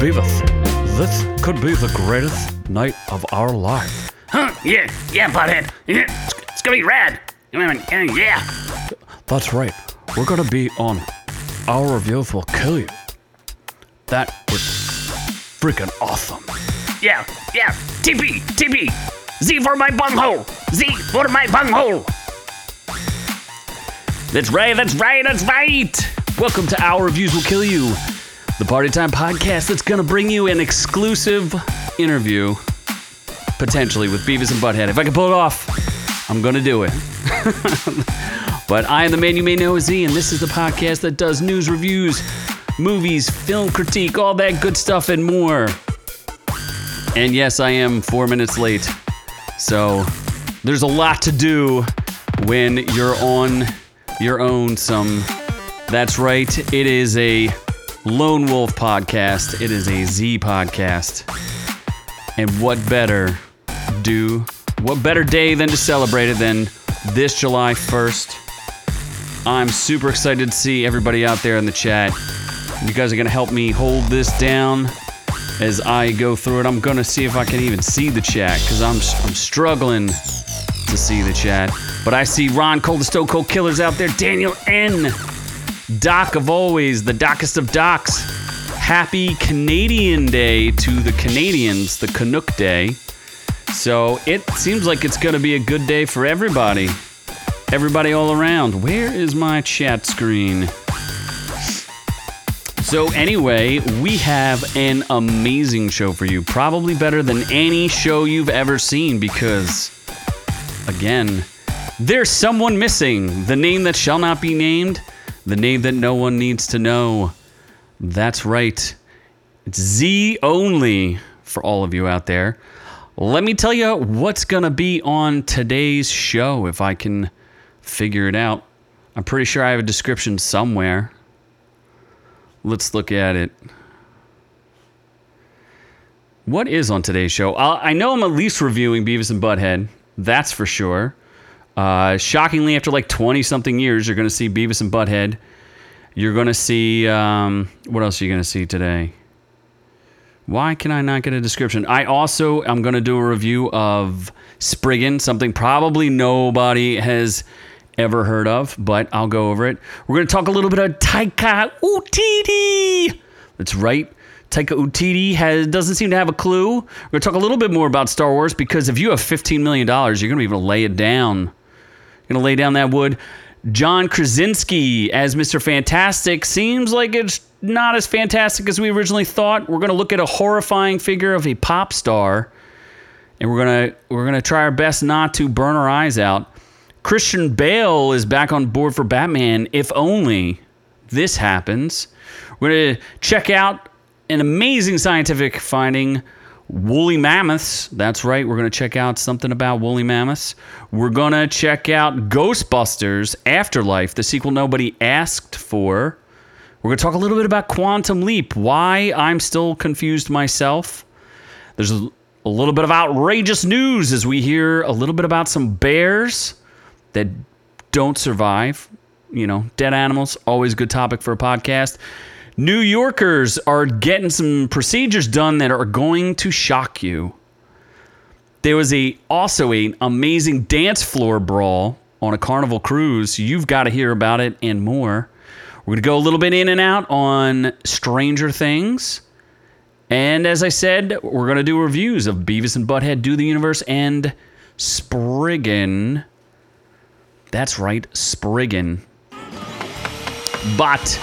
Beavis, this could be the greatest night of our life. Huh? Yeah, yeah, butthead. Yeah, it's, it's gonna be rad. Yeah. That's right. We're gonna be on Our Reviews Will Kill You. That is freaking awesome. Yeah, yeah. TP, TP. Z for my bunghole. Z for my bunghole. That's right, that's right, that's right. Welcome to Our Reviews Will Kill You, the Party Time podcast that's gonna bring you an exclusive interview, potentially with Beavis and Butthead. If I can pull it off, I'm gonna do it. but I am the man you may know as Z, and this is the podcast that does news reviews, movies, film critique, all that good stuff, and more. And yes, I am four minutes late. So there's a lot to do when you're on your own some. That's right, it is a Lone Wolf podcast. It is a Z podcast. And what better do what better day than to celebrate it than this July 1st? I'm super excited to see everybody out there in the chat. You guys are going to help me hold this down as I go through it. I'm going to see if I can even see the chat because I'm, I'm struggling to see the chat. But I see Ron Cole, the Stone Cold Killers out there, Daniel N. Doc of always, the dockest of docs. Happy Canadian Day to the Canadians, the Canuck Day. So it seems like it's going to be a good day for everybody. Everybody all around. Where is my chat screen? So, anyway, we have an amazing show for you. Probably better than any show you've ever seen because, again, there's someone missing. The name that shall not be named, the name that no one needs to know. That's right. It's Z only for all of you out there. Let me tell you what's going to be on today's show if I can figure it out. I'm pretty sure I have a description somewhere. Let's look at it. What is on today's show? i I know I'm at least reviewing Beavis and Butthead. That's for sure. Uh, shockingly, after like 20 something years, you're going to see Beavis and Butthead. You're going to see. Um, what else are you going to see today? Why can I not get a description? I also am going to do a review of Spriggan, something probably nobody has ever heard of, but I'll go over it. We're going to talk a little bit of Taika Waititi. That's right. Taika Waititi has doesn't seem to have a clue. We're going to talk a little bit more about Star Wars because if you have $15 million, you're going to be able to lay it down. To lay down that wood. John Krasinski as Mr. Fantastic seems like it's not as fantastic as we originally thought. We're to look at a horrifying figure of a pop star, and we're to we're to try our best not to burn our eyes out. Christian Bale is back on board for Batman. If only this happens, we're to check out an amazing scientific finding woolly mammoths. That's right. We're going to check out something about woolly mammoths. We're going to check out Ghostbusters Afterlife, the sequel nobody asked for. We're going to talk a little bit about Quantum Leap, why I'm still confused myself. There's a, little bit of outrageous news as we hear a little bit about some bears that don't survive. You know, dead animals, always a good topic for a podcast. New Yorkers are getting some procedures done that are going to shock you. There was a also an amazing dance floor brawl on a Carnival cruise. You've got to hear about it and more. We're going to go a little bit in and out on Stranger Things. And as I said, we're going to do reviews of Beavis and Butthead Do the Universe and Spriggan. That's right, Spriggan. But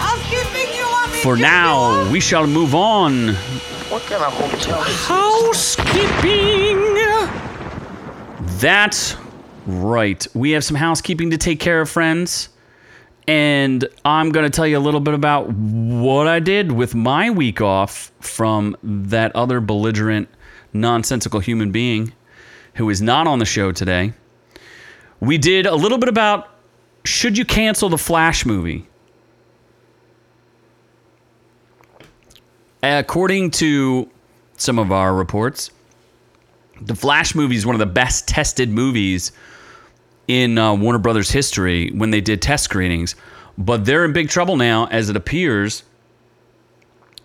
for now, we shall move on. What kind of hotel? Housekeeping! That's right. We have some housekeeping to take care of, friends. And I'm going to tell you a little bit about what I did with my week off from that other belligerent, nonsensical human being who is not on the show today. We did a little bit about should you cancel the Flash movie? According to some of our reports, the Flash movie is one of the best tested movies in uh, Warner Brothers history when they did test screenings. But they're in big trouble now, as it appears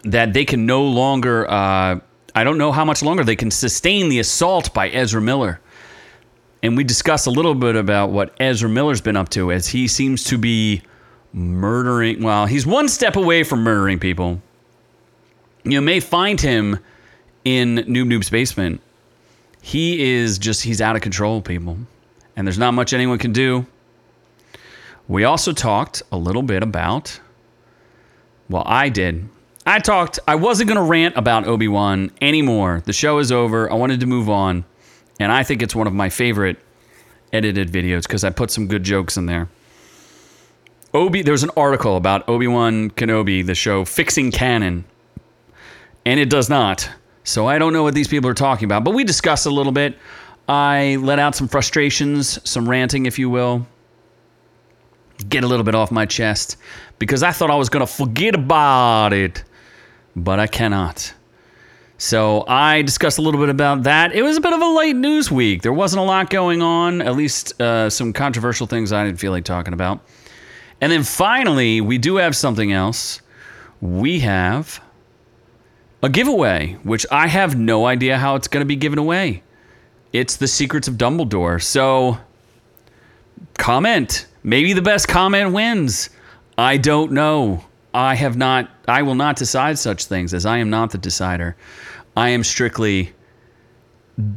that they can no longer. Uh, I don't know how much longer they can sustain the assault by Ezra Miller. And we discussed a little bit about what Ezra Miller's been up to as he seems to be murdering. Well, he's one step away from murdering people. You may find him in Noob Noob's basement. He is just, he's out of control, people. And there's not much anyone can do. We also talked a little bit about, well, I did. I talked, I wasn't going to rant about Obi Wan anymore. The show is over. I wanted to move on. And I think it's one of my favorite edited videos because I put some good jokes in there. Obi, there's an article about Obi Wan Kenobi, the show, fixing canon, and it does not. So I don't know what these people are talking about, but we discussed a little bit. I let out some frustrations, some ranting, if you will, get a little bit off my chest because I thought I was going to forget about it, but I cannot. So I discussed a little bit about that. It was a bit of a late news week. There wasn't a lot going on, at least uh, some controversial things I didn't feel like talking about. And then finally, we do have something else. We have a giveaway, which I have no idea how it's going to be given away. It's the Secrets of Dumbledore. So comment. Maybe the best comment wins. I don't know. I have not, I will not decide such things as I am not the decider. I am strictly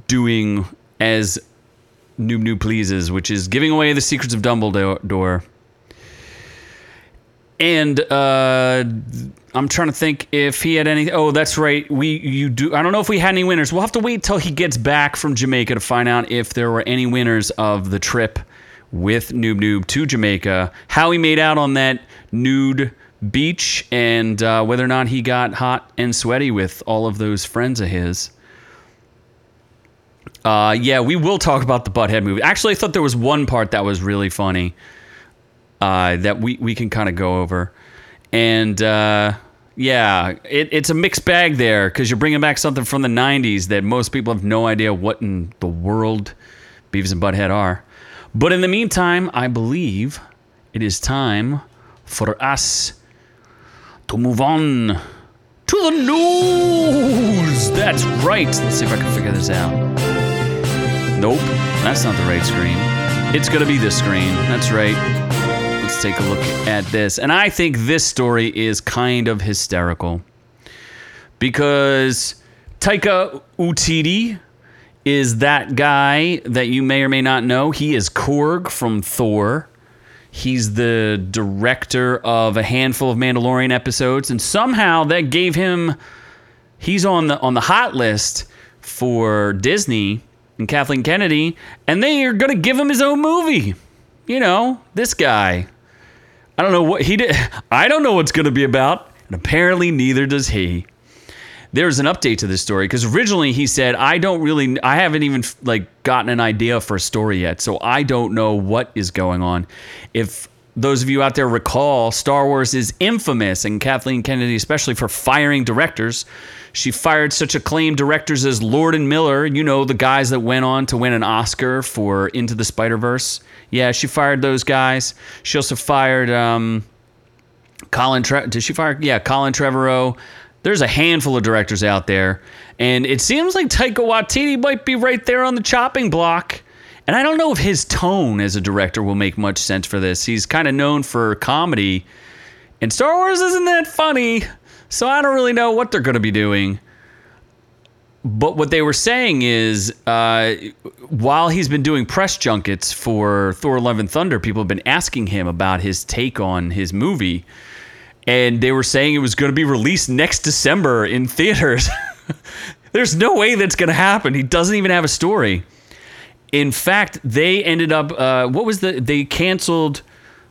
doing as Noob Noob pleases, which is giving away the secrets of Dumbledore. And uh, I'm trying to think if he had any. Oh, that's right. We you do. I don't know if we had any winners. We'll have to wait till he gets back from Jamaica to find out if there were any winners of the trip with Noob Noob to Jamaica. How he made out on that nude beach, and uh, whether or not he got hot and sweaty with all of those friends of his. Uh, yeah, we will talk about the Butthead movie. Actually, I thought there was one part that was really funny uh, that we, we can kind of go over. And uh, yeah, it, it's a mixed bag there because you're bringing back something from the 90s that most people have no idea what in the world Beavis and Butthead are. But in the meantime, I believe it is time for us to move on to the news. That's right. Let's see if I can figure this out. Nope, that's not the right screen. It's going to be this screen. That's right. Let's take a look at this. And I think this story is kind of hysterical because Taika Waititi is that guy that you may or may not know. He is Korg from Thor. He's the director of a handful of Mandalorian episodes, and somehow that gave him he's on the on the hot list for Disney and Kathleen Kennedy, and they are gonna give him his own movie. You know, this guy. I don't know what he did. I don't know what's gonna be about, and apparently neither does he. There's an update to this story because originally he said i don't really i haven't even like gotten an idea for a story yet so i don't know what is going on. If those of you out there recall star wars is infamous and kathleen kennedy especially for firing directors. She fired such acclaimed directors as lord and miller you know the guys that went on to win an oscar for into the spider-verse yeah she fired those guys she also fired um, colin Tre- did she fire yeah colin trevorrow there's a handful of directors out there, and it seems like Taika Waititi might be right there on the chopping block. And I don't know if his tone as a director will make much sense for this. He's kind of known for comedy, and Star Wars isn't that funny, so I don't really know what they're going to be doing. But what they were saying is, uh, while he's been doing press junkets for Thor: Love and Thunder, people have been asking him about his take on his movie and they were saying it was going to be released next December in theaters. There's no way that's going to happen. He doesn't even have a story. In fact, they ended up. Uh, what was the? They canceled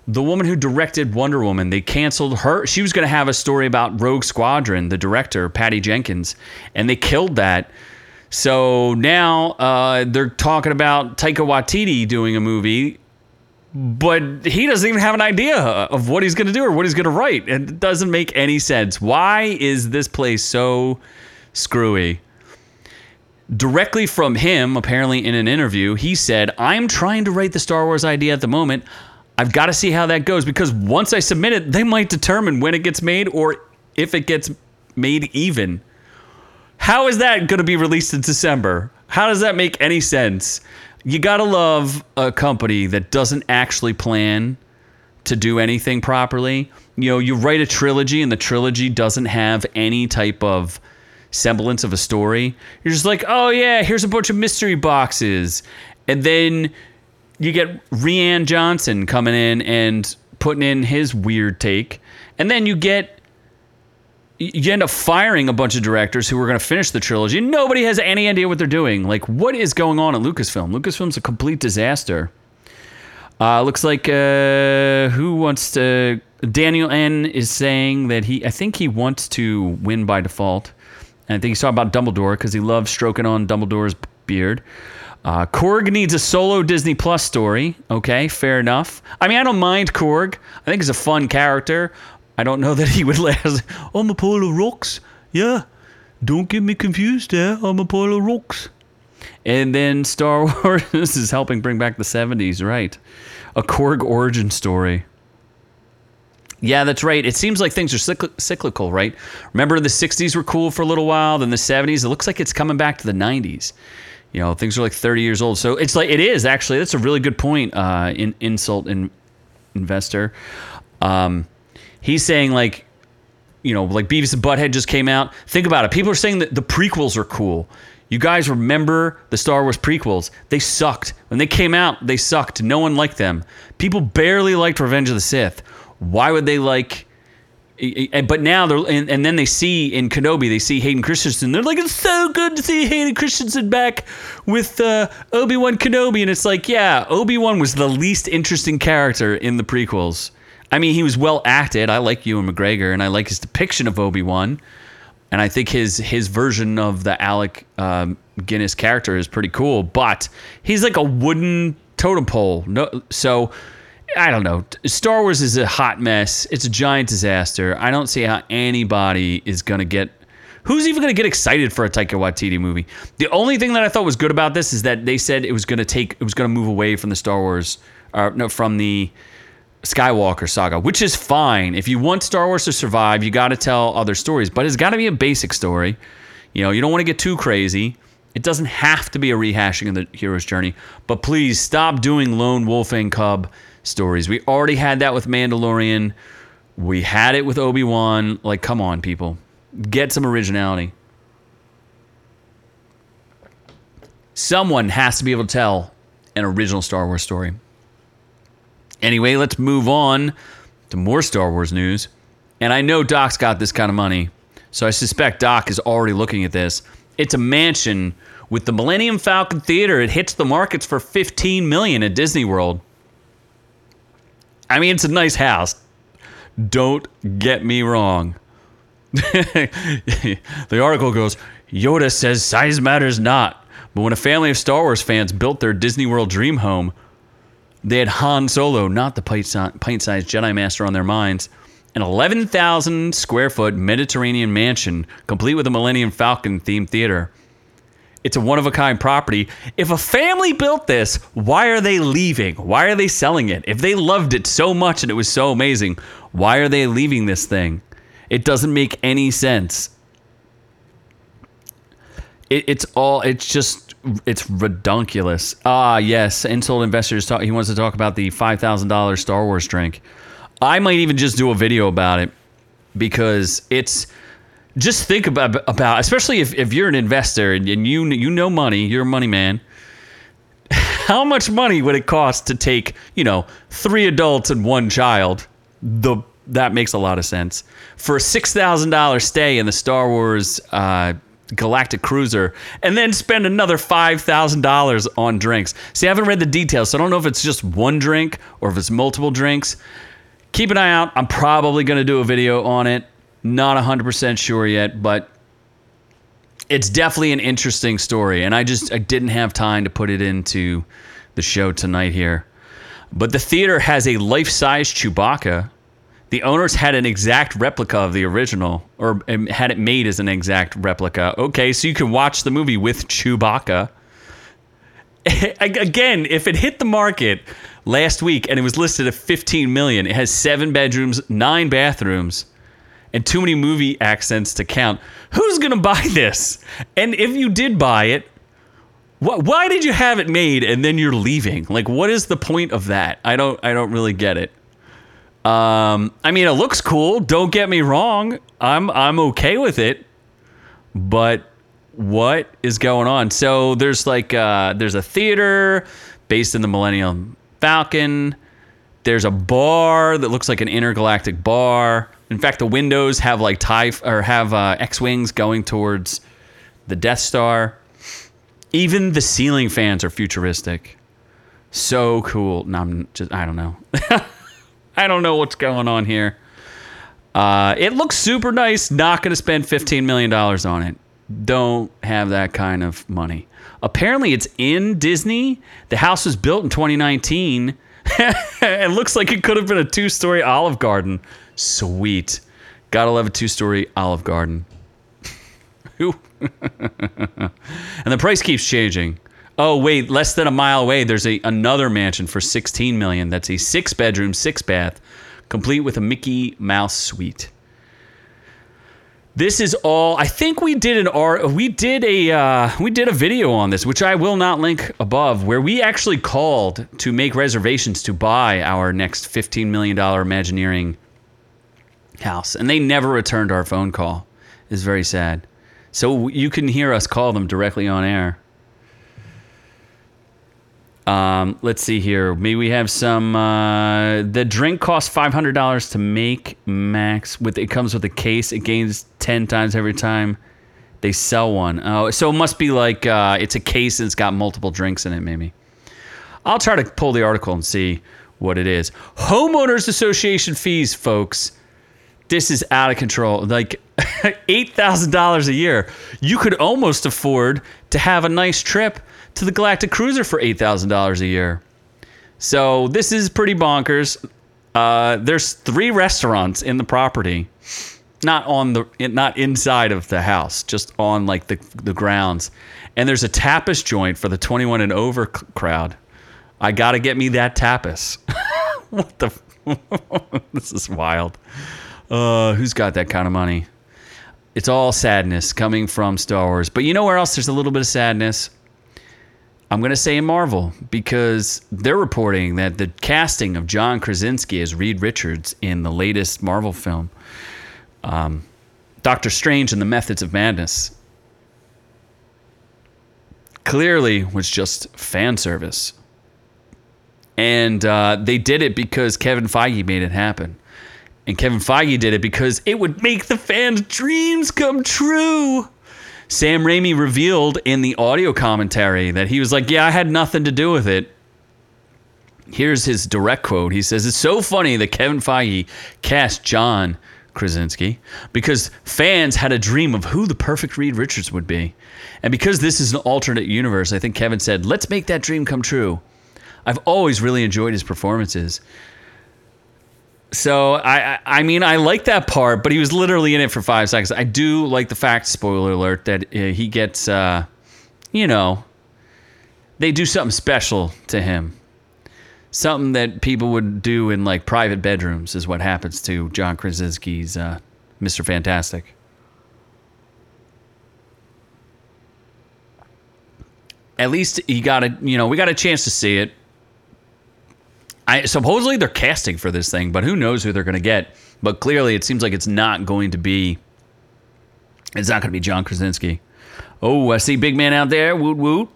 the woman who directed Wonder Woman. They canceled her. She was going to have a story about Rogue Squadron, the director Patty Jenkins, and they killed that. So now uh, they're talking about Taika Waititi doing a movie but he doesn't even have an idea of what he's going to do or what he's going to write. It doesn't make any sense. Why is this place so screwy? Directly from him, apparently in an interview, he said, I'm trying to write the Star Wars idea at the moment. I've got to see how that goes because once I submit it, they might determine when it gets made or if it gets made even. How is that going to be released in December? How does that make any sense? You got to love a company that doesn't actually plan to do anything properly. You know, you write a trilogy and the trilogy doesn't have any type of semblance of a story. You're just like, oh yeah, here's a bunch of mystery boxes. And then you get Rian Johnson coming in and putting in his weird take. And then you get you end up firing a bunch of directors who were going to finish the trilogy. Nobody has any idea what they're doing. Like, what is going on at Lucasfilm? Lucasfilm's a complete disaster. Uh, looks like uh, who wants to? Daniel N is saying that he. I think he wants to win by default. And I think he's talking about Dumbledore because he loves stroking on Dumbledore's beard. Uh, Korg needs a solo Disney Plus story. Okay, fair enough. I mean, I don't mind Korg. I think he's a fun character. I don't know that he would last. I'm a pile of rocks. Yeah. Don't get me confused there. I'm a pile of rocks. And then Star Wars is helping bring back the 70s, right? A Korg origin story. Yeah, that's right. It seems like things are cycl- cyclical, right? Remember the 60s were cool for a little while, then the 70s. It looks like it's coming back to the 90s. You know, things are like 30 years old. So it's like, it is actually. That's a really good point, uh, in insult in, investor. Um, he's saying, like, you know, like Beavis and Butthead just came out. Think about it. People are saying that the prequels are cool. You guys remember the Star Wars prequels? They sucked. When they came out, they sucked. No one liked them. People barely liked Revenge of the Sith. Why would they like? But now they're and, and then they see in Kenobi they see Hayden Christensen. They're like, it's so good to see Hayden Christensen back with uh, Obi Wan Kenobi, and it's like, yeah, Obi Wan was the least interesting character in the prequels. I mean, he was well acted. I like Ewan McGregor, and I like his depiction of Obi Wan, and I think his his version of the Alec um, Guinness character is pretty cool. But he's like a wooden totem pole. No, so I don't know. Star Wars is a hot mess. It's a giant disaster. I don't see how anybody is going to get. Who's even going to get excited for a Taika Waititi movie? The only thing that I thought was good about this is that they said it was going to take, it was going to move away from the Star Wars, or no, from the Skywalker saga, which is fine. If you want Star Wars to survive, you got to tell other stories, but it's got to be a basic story. You know, you don't want to get too crazy. It doesn't have to be a rehashing of the hero's journey, but please stop doing lone wolf and cub stories. We already had that with Mandalorian. We had it with Obi Wan. Like, come on, people, get some originality. Someone has to be able to tell an original Star Wars story. Anyway, let's move on to more Star Wars news. And I know Doc's got this kind of money, so I suspect Doc is already looking at this. It's a mansion with the Millennium Falcon Theater. It hits the markets for 15 million at Disney World. I mean, it's a nice house. Don't get me wrong. the article goes Yoda says size matters not. But when a family of Star Wars fans built their Disney World dream home, they had Han Solo, not the pint sized Jedi Master, on their minds. An 11,000 square foot Mediterranean mansion, complete with a Millennium Falcon themed theater. It's a one of a kind property. If a family built this, why are they leaving? Why are they selling it? If they loved it so much and it was so amazing, why are they leaving this thing? It doesn't make any sense. It, it's all, it's just, it's redunculous. Ah, yes. Insult investors, talk, he wants to talk about the $5,000 Star Wars drink. I might even just do a video about it because it's, just think about about especially if, if you're an investor and, and you you know money, you're a money man. How much money would it cost to take you know three adults and one child? The that makes a lot of sense for a six thousand dollars stay in the Star Wars uh, Galactic Cruiser, and then spend another five thousand dollars on drinks. See, I haven't read the details, so I don't know if it's just one drink or if it's multiple drinks. Keep an eye out. I'm probably going to do a video on it. Not 100% sure yet, but it's definitely an interesting story. And I just I didn't have time to put it into the show tonight here. But the theater has a life size Chewbacca. The owners had an exact replica of the original, or um, had it made as an exact replica. Okay, so you can watch the movie with Chewbacca. Again, if it hit the market last week and it was listed at 15 million, it has seven bedrooms, nine bathrooms and too many movie accents to count. Who's gonna buy this? And if you did buy it, wh- why did you have it made and then you're leaving? Like, what is the point of that? I don't, I don't really get it. Um, I mean, it looks cool. Don't get me wrong. I'm, I'm okay with it, but what is going on? So there's like, uh, there's a theater based in the Millennium Falcon. There's a bar that looks like an intergalactic bar. In fact, the windows have like tie or have uh, X-wings going towards the Death Star. Even the ceiling fans are futuristic. So cool. No, I'm just I don't know. I don't know what's going on here. Uh, it looks super nice. Not going to spend $15 million on it. Don't have that kind of money. Apparently, it's in Disney. The house was built in 2019. it looks like it could have been a two story Olive Garden. Sweet. Gotta love a two story Olive Garden. And the price keeps changing. Oh wait, less than a mile away, there's a another mansion for 16 million. That's a six bedroom, six bath, complete with a Mickey Mouse suite. This is all. I think we did an art. We did a uh, we did a video on this, which I will not link above, where we actually called to make reservations to buy our next 15 million dollar Imagineering house, and they never returned our phone call. It's very sad. So you can hear us call them directly on air. Um, let's see here. Maybe we have some. Uh, the drink costs five hundred dollars to make. Max with it comes with a case. It gains ten times every time they sell one. Oh, so it must be like uh, it's a case and it's got multiple drinks in it. Maybe. I'll try to pull the article and see what it is. Homeowners Association fees, folks. This is out of control. Like eight thousand dollars a year. You could almost afford to have a nice trip to the Galactic Cruiser for eight thousand dollars a year. So this is pretty bonkers. Uh, there's three restaurants in the property, not on the not inside of the house, just on like the the grounds. And there's a tapas joint for the 21 and over crowd. I gotta get me that tapas. what the? this is wild. Uh, who's got that kind of money? It's all sadness coming from Star Wars. But you know where else there's a little bit of sadness? I'm going to say in Marvel because they're reporting that the casting of John Krasinski as Reed Richards in the latest Marvel film, um, Doctor Strange and the Methods of Madness, clearly was just fan service. And uh, they did it because Kevin Feige made it happen. And Kevin Feige did it because it would make the fans' dreams come true. Sam Raimi revealed in the audio commentary that he was like, Yeah, I had nothing to do with it. Here's his direct quote. He says, It's so funny that Kevin Feige cast John Krasinski because fans had a dream of who the perfect Reed Richards would be. And because this is an alternate universe, I think Kevin said, Let's make that dream come true. I've always really enjoyed his performances. So I, I, mean, I like that part, but he was literally in it for five seconds. I do like the fact, spoiler alert, that uh, he gets, uh, you know, they do something special to him. Something that people would do in like private bedrooms is what happens to John Krasinski's uh, Mr. Fantastic. At least he got a, you know, we got a chance to see it. I supposedly they're casting for this thing, but who knows who they're going to get? But clearly, it seems like it's not going to be. It's not going to be John Krasinski. Oh, I see big man out there. Woot woot.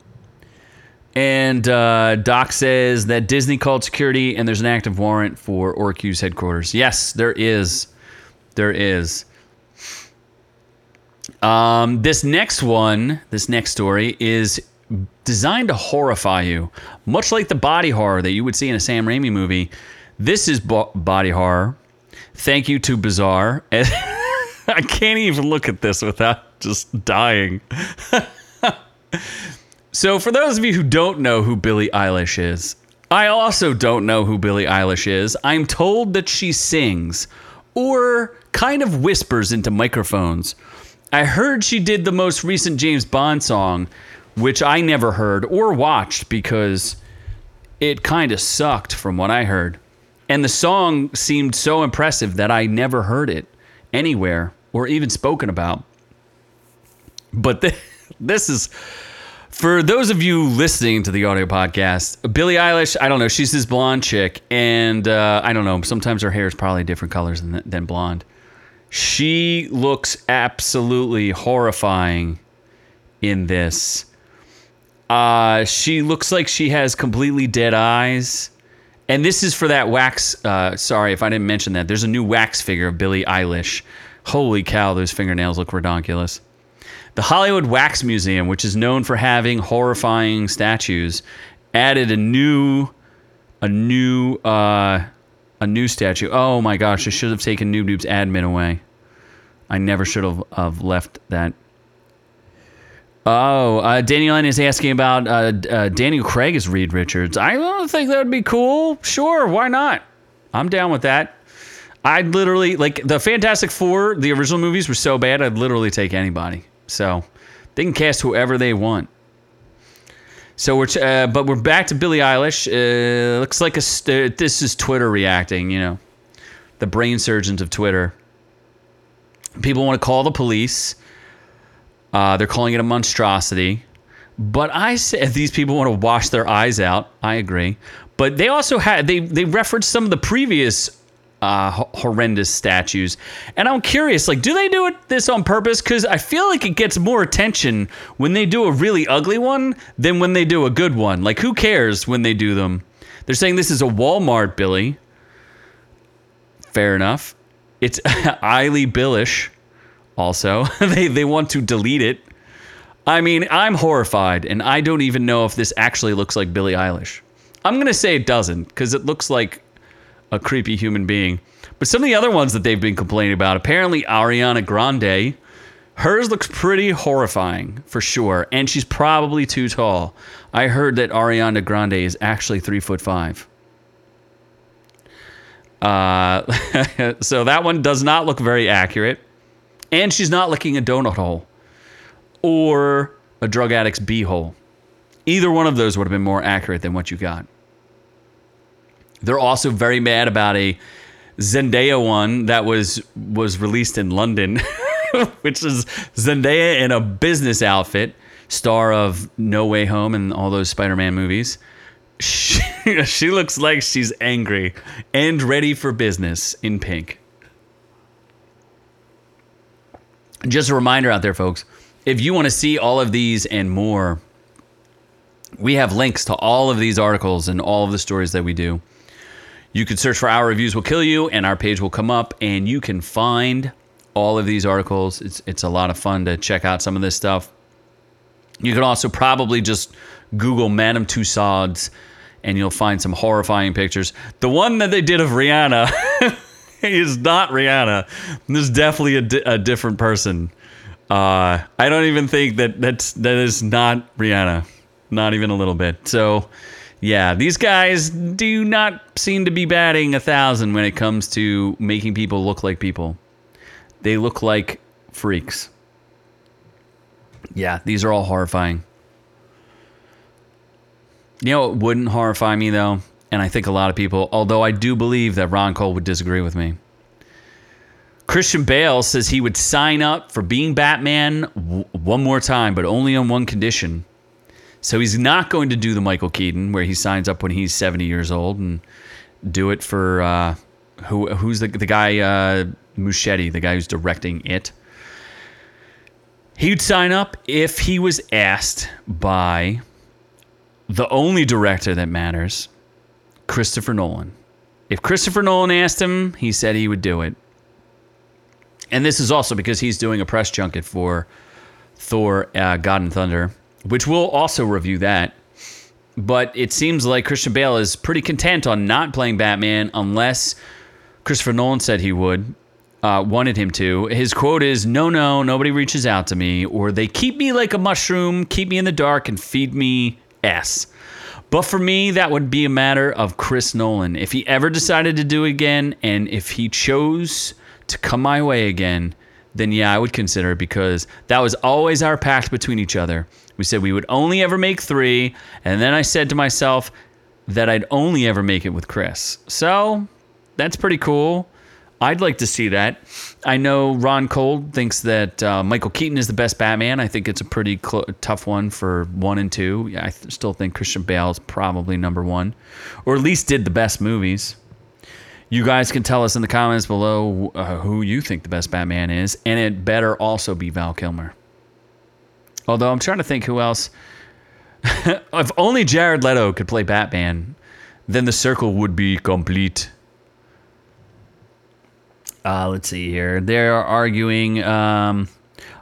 And uh, Doc says that Disney called security, and there's an active warrant for OrQ's headquarters. Yes, there is. There is. Um, this next one, this next story, is designed to horrify you, much like the body horror that you would see in a Sam Raimi movie. This is bo- body horror. Thank you to Bizarre. I can't even look at this without just dying. so, for those of you who don't know who Billie Eilish is, I also don't know who Billie Eilish is. I'm told that she sings or kind of whispers into microphones. I heard she did the most recent James Bond song, which I never heard or watched because it kind of sucked from what I heard. And the song seemed so impressive that I never heard it. anywhere or even spoken about. But th- this is for those of you listening to the audio podcast. Billie Eilish, I don't know, she's this blonde chick, and uh, I don't know. Sometimes her hair is probably different colors than than blonde. She looks absolutely horrifying in this. Uh, she looks like she has completely dead eyes. And this is for that wax. Uh, sorry if I didn't mention that. There's a new wax figure of Billie Eilish. Holy cow, those fingernails look redonkulous. The Hollywood Wax Museum, which is known for having horrifying statues, added a new, a new, uh, a new statue. Oh my gosh, I should have taken Noob Noob's admin away. I never should have, have left that Oh, uh, Daniel N is asking about uh, uh, Daniel Craig as Reed Richards. I don't think that would be cool. Sure, why not? I'm down with that. I'd literally like the Fantastic Four. The original movies were so bad. I'd literally take anybody. So they can cast whoever they want. So we're, uh, but we're back to Billie Eilish. Uh, looks like a st- this is Twitter reacting. You know, the brain surgeons of Twitter. People want to call the police. Uh, they're calling it a monstrosity. But I said these people want to wash their eyes out. I agree. But they also had they they referenced some of the previous uh, horrendous statues, and I'm curious, like, do they do it this on purpose? Because I feel like it gets more attention when they do a really ugly one than when they do a good one. Like, who cares when they do them? They're saying this is a Walmart Billy. Fair enough. It's Eily Billish also. they, they want to delete it. I mean, I'm horrified, and I don't even know if this actually looks like Billie Eilish. I'm going to say it doesn't, because it looks like a creepy human being. But some of the other ones that they've been complaining about, apparently Ariana Grande, hers looks pretty horrifying for sure, and she's probably too tall. I heard that Ariana Grande is actually three foot five. Uh, so that one does not look very accurate. And she's not licking a donut hole or a drug addict's beehole. Either one of those would have been more accurate than what you got. They're also very mad about a Zendaya one that was was released in London, which is Zendaya in a business outfit, star of No Way Home and all those Spider-Man movies. She, she looks like she's angry and ready for business in pink. Just a reminder out there, folks, if you want to see all of these and more, we have links to all of these articles and all of the stories that we do. You can search for Our Reviews Will Kill You, and our page will come up, and you can find all of these articles. It's, it's a lot of fun to check out some of this stuff. You can also probably just Google Madame Tussauds, and you'll find some horrifying pictures. The one that they did of Rihanna. is not Rihanna. This is definitely a, di- a different person. Uh, I don't even think that that's that is not Rihanna, not even a little bit. So, yeah, these guys do not seem to be batting a thousand when it comes to making people look like people. They look like freaks. Yeah, these are all horrifying. You know, it wouldn't horrify me though and I think a lot of people, although I do believe that Ron Cole would disagree with me. Christian Bale says he would sign up for being Batman w- one more time, but only on one condition. So he's not going to do the Michael Keaton where he signs up when he's 70 years old and do it for uh, who who's the the guy uh, Muschietti, the guy who's directing it. He'd sign up if he was asked by the only director that matters, Christopher Nolan. If Christopher Nolan asked him, he said he would do it. And this is also because he's doing a press junket for Thor uh, God and Thunder, which we'll also review that. But it seems like Christian Bale is pretty content on not playing Batman unless Christopher Nolan said he would, uh, wanted him to. His quote is No, no, nobody reaches out to me, or they keep me like a mushroom, keep me in the dark, and feed me S. But for me, that would be a matter of Chris Nolan. If he ever decided to do again, and if he chose to come my way again, then yeah, I would consider it because that was always our pact between each other. We said we would only ever make three, and then I said to myself that I'd only ever make it with Chris. So that's pretty cool. I'd like to see that. I know Ron Cole thinks that uh, Michael Keaton is the best Batman. I think it's a pretty cl- tough one for one and two. I th- still think Christian Bale is probably number one, or at least did the best movies. You guys can tell us in the comments below uh, who you think the best Batman is, and it better also be Val Kilmer. Although I'm trying to think who else. if only Jared Leto could play Batman, then the circle would be complete. Uh, let's see here. They're arguing. Um,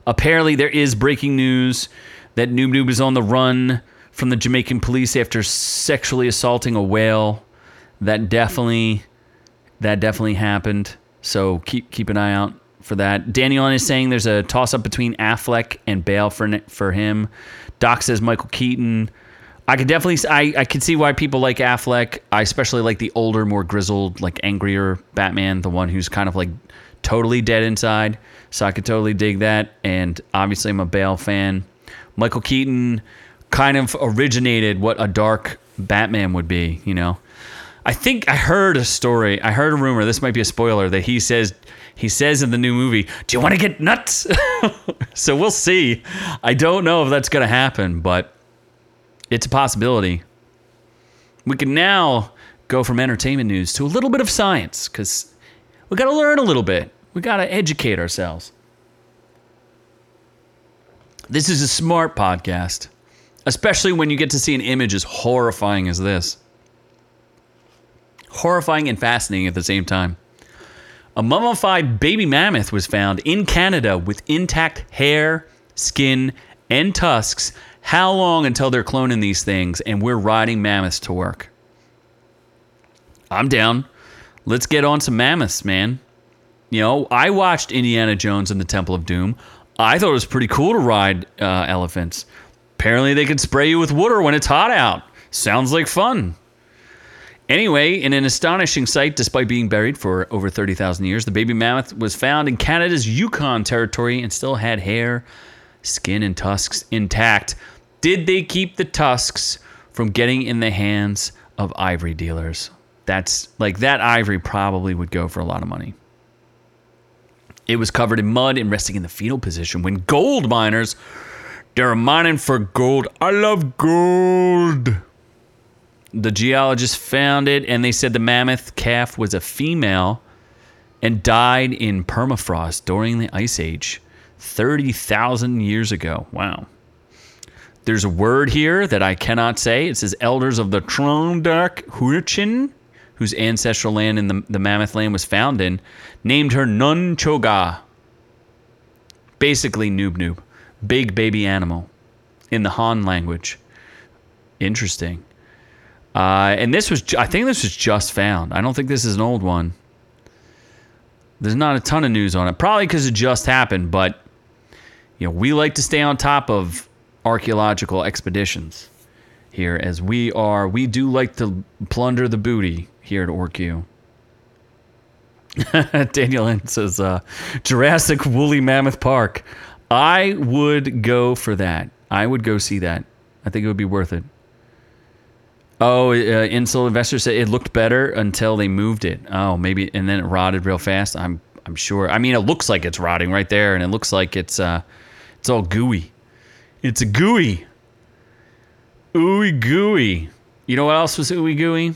apparently, there is breaking news that Noob Noob is on the run from the Jamaican police after sexually assaulting a whale. That definitely, that definitely happened. So keep keep an eye out for that. Daniel is saying there's a toss up between Affleck and Bale for for him. Doc says Michael Keaton. I could definitely I I could see why people like Affleck. I especially like the older, more grizzled, like angrier Batman, the one who's kind of like totally dead inside. So I could totally dig that. And obviously, I'm a Bale fan. Michael Keaton kind of originated what a dark Batman would be. You know, I think I heard a story. I heard a rumor. This might be a spoiler that he says he says in the new movie, "Do you want to get nuts?" so we'll see. I don't know if that's to happen, but it's a possibility. We can now go from entertainment news to a little bit of science because we got to learn a little bit. We got to educate ourselves. This is a smart podcast, especially when you get to see an image as horrifying as this. Horrifying and fascinating at the same time. A mummified baby mammoth was found in Canada with intact hair, skin, and tusks. How long until they're cloning these things and we're riding mammoths to work? I'm down. Let's get on some mammoths, man. You know, I watched Indiana Jones and the Temple of Doom. I thought it was pretty cool to ride uh, elephants. Apparently, they can spray you with water when it's hot out. Sounds like fun. Anyway, in an astonishing sight, despite being buried for over 30,000 years, the baby mammoth was found in Canada's Yukon territory and still had hair, skin, and tusks intact. Did they keep the tusks from getting in the hands of ivory dealers? That's like that ivory probably would go for a lot of money. It was covered in mud and resting in the fetal position when gold miners, they're mining for gold. I love gold. The geologists found it and they said the mammoth calf was a female and died in permafrost during the Ice Age 30,000 years ago. Wow. There's a word here that I cannot say. It says elders of the Trondak Huichin, whose ancestral land in the, the Mammoth land was found in, named her Nun Nunchoga. Basically, noob noob. Big baby animal in the Han language. Interesting. Uh, and this was, I think this was just found. I don't think this is an old one. There's not a ton of news on it, probably because it just happened. But you know, we like to stay on top of archaeological expeditions here, as we are. We do like to plunder the booty here at OrcU. Daniel Lynn says uh, Jurassic Woolly Mammoth Park. I would go for that. I would go see that. I think it would be worth it. Oh, uh, Insel Investor said it looked better until they moved it. Oh, maybe, and then it rotted real fast. I'm, I'm sure. I mean, it looks like it's rotting right there, and it looks like it's, uh, it's all gooey. It's a gooey, ooey gooey. You know what else was ooey gooey?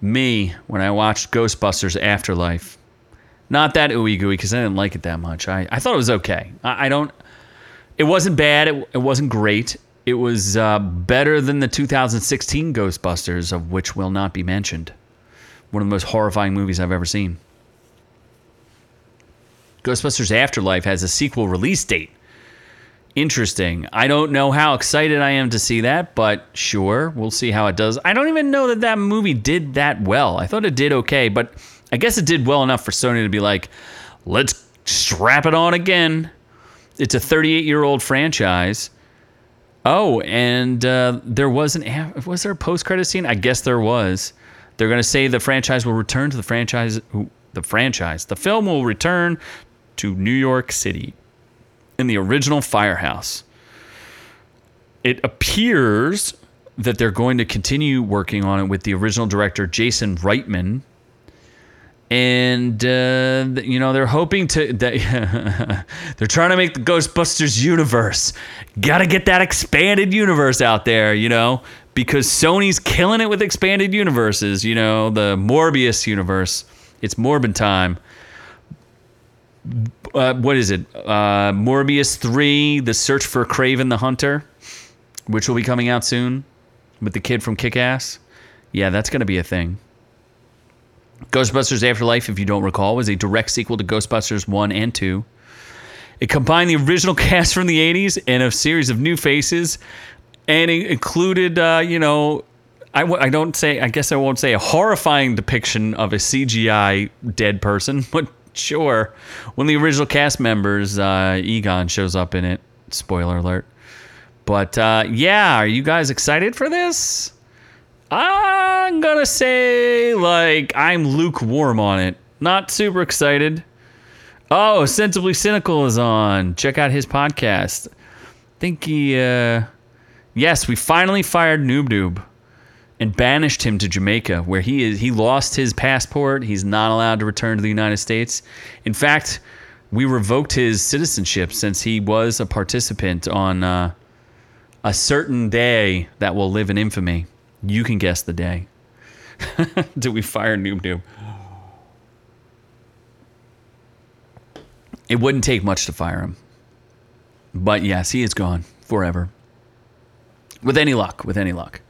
Me when I watched Ghostbusters Afterlife. Not that ooey gooey because I didn't like it that much. I, I thought it was okay. I, I don't. It wasn't bad. It, it wasn't great. It was uh, better than the 2016 Ghostbusters, of which will not be mentioned. One of the most horrifying movies I've ever seen. Ghostbusters Afterlife has a sequel release date. Interesting. I don't know how excited I am to see that, but sure, we'll see how it does. I don't even know that that movie did that well. I thought it did okay, but I guess it did well enough for Sony to be like, let's strap it on again. It's a 38 year old franchise. Oh, and uh, there was an was there a post credit scene? I guess there was. They're going to say the franchise will return to the franchise. The franchise, the film will return to New York City in the original Firehouse. It appears that they're going to continue working on it with the original director Jason Reitman. and uh, you know they're hoping to they're trying to make the Ghostbusters universe. Got to get that expanded universe out there, you know, because Sony's killing it with expanded universes. You know, the Morbius universe. It's Morbin time. Uh, what is it? Uh, Morbius three: The Search for Kraven the Hunter, which will be coming out soon, with the kid from Kick Ass. Yeah, that's gonna be a thing. Ghostbusters Afterlife, if you don't recall, was a direct sequel to Ghostbusters 1 and 2. It combined the original cast from the 80s and a series of new faces, and it included, uh, you know, I w- I don't say, I guess I won't say a horrifying depiction of a CGI dead person, but sure. When the original cast members, uh, Egon shows up in it. Spoiler alert. But uh, yeah, are you guys excited for this? I'm gonna say like I'm lukewarm on it. Not super excited. Oh, Sensibly Cynical is on. Check out his podcast. think he uh Yes, we finally fired Noob Noob and banished him to Jamaica, where he is he lost his passport. He's not allowed to return to the United States. In fact, we revoked his citizenship since he was a participant on uh, a certain day that will live in infamy. You can guess the day. Do we fire Noob Noob? It wouldn't take much to fire him. But yes, he is gone forever. With any luck, with any luck.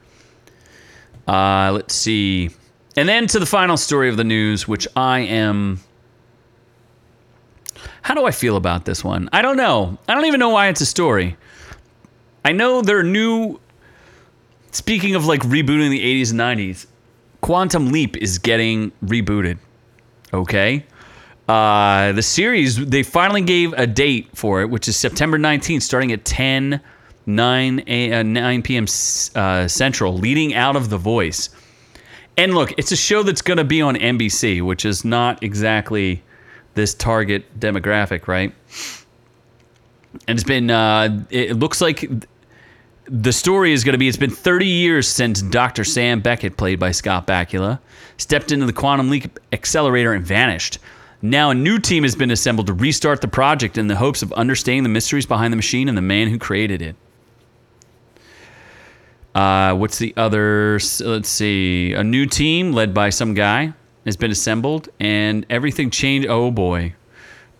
Uh, let's see. And then to the final story of the news, which I am. How do I feel about this one? I don't know. I don't even know why it's a story. I know there are new Speaking of like rebooting the 80s and 90s, Quantum Leap is getting rebooted. Okay. Uh, the series, they finally gave a date for it, which is September 19th, starting at 10, 9, a, uh, 9 p.m. Uh, Central, leading out of The Voice. And look, it's a show that's going to be on NBC, which is not exactly this target demographic, right? And it's been, uh, it looks like the story is going to be it's been 30 years since Dr. Sam Beckett, played by Scott Bakula, stepped into the quantum leap accelerator and vanished. Now, a new team has been assembled to restart the project in the hopes of understanding the mysteries behind the machine and the man who created it. Uh, what's the other? Let's see. A new team led by some guy has been assembled, and everything changed. Oh boy.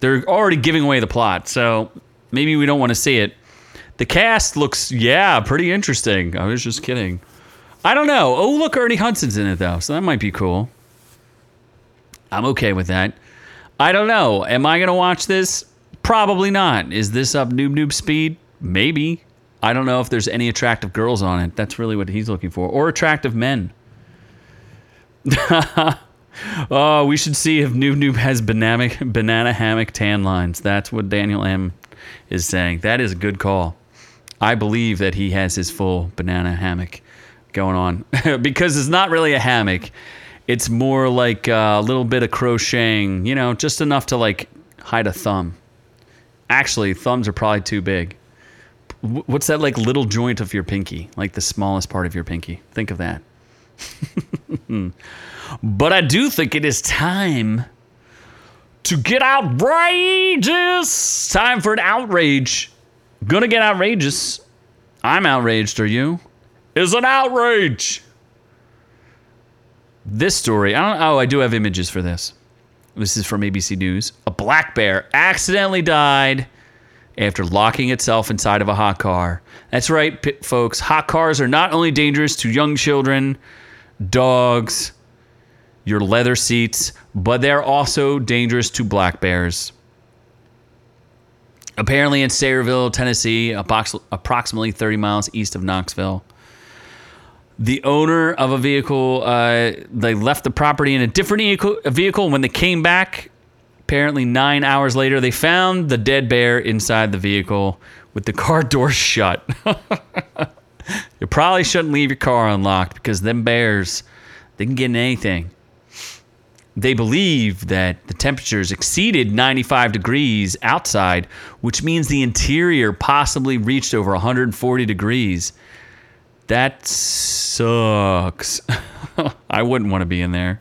They're already giving away the plot, so maybe we don't want to see it. The cast looks, yeah, pretty interesting. I was just kidding. I don't know. Oh, look, Ernie Hudson's in it, though, so that might be cool. I'm okay with that. I don't know. Am I to watch this? Probably not. Is this up noob noob speed? Maybe. I don't know if there's any attractive girls on it. That's really what he's looking for. Or attractive men. oh, we should see if Noob Noob has banana, banana hammock tan lines. That's what Daniel M is saying. That is a good call. I believe that he has his full banana hammock going on because it's not really a hammock. It's more like a little bit of crocheting, you know, just enough to like hide a thumb. Actually, thumbs are probably too big. What's that like little joint of your pinky? Like the smallest part of your pinky. Think of that. but I do think it is time to get outrageous. Time for an outrage. Gonna get outrageous. I'm outraged, are you? Is an outrage. This story, I don't oh, I do have images for this. This is from ABC News. A black bear accidentally died after locking itself inside of a hot car. That's right, folks. Hot cars are not only dangerous to young children, dogs, your leather seats, but they're also dangerous to black bears. Apparently, in Sevierville, Tennessee, approximately 30 miles east of Knoxville, the owner of a vehicle uh, they left the property in a different vehicle. When they came back, apparently nine hours later, they found the dead bear inside the vehicle with the car door shut. you probably shouldn't leave your car unlocked because them bears they can get in anything they believe that the temperatures exceeded 95 degrees outside, which means the interior possibly reached over 140 degrees. That sucks. I wouldn't want to be in there.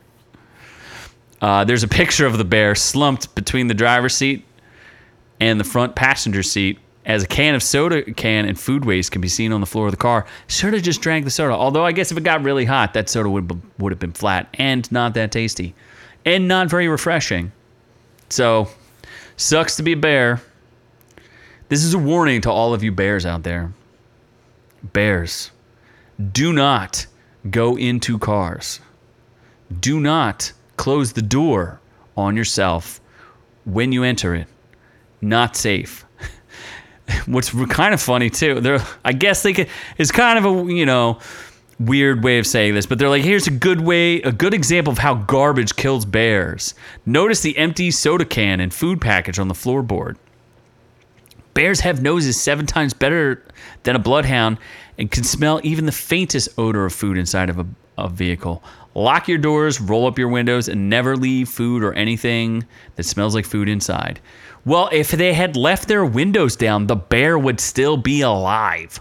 Uh, there's a picture of the bear slumped between the driver's seat and the front passenger seat as a can of soda can and food waste can be seen on the floor of the car. Should have just drank the soda. Although I guess if it got really hot, that soda would would have been flat and not that tasty, and not very refreshing. So, sucks to be a bear. This is a warning to all of you bears out there. Bears, do not go into cars. Do not close the door on yourself when you enter it. Not safe. What's kind of funny too, they're I guess they could it's kind of a you know weird way of saying this, but they're like, here's a good way, a good example of how garbage kills bears. Notice the empty soda can and food package on the floorboard. Bears have noses seven times better than a bloodhound and can smell even the faintest odor of food inside of a, a vehicle. Lock your doors, roll up your windows, and never leave food or anything that smells like food inside. Well, if they had left their windows down, the bear would still be alive.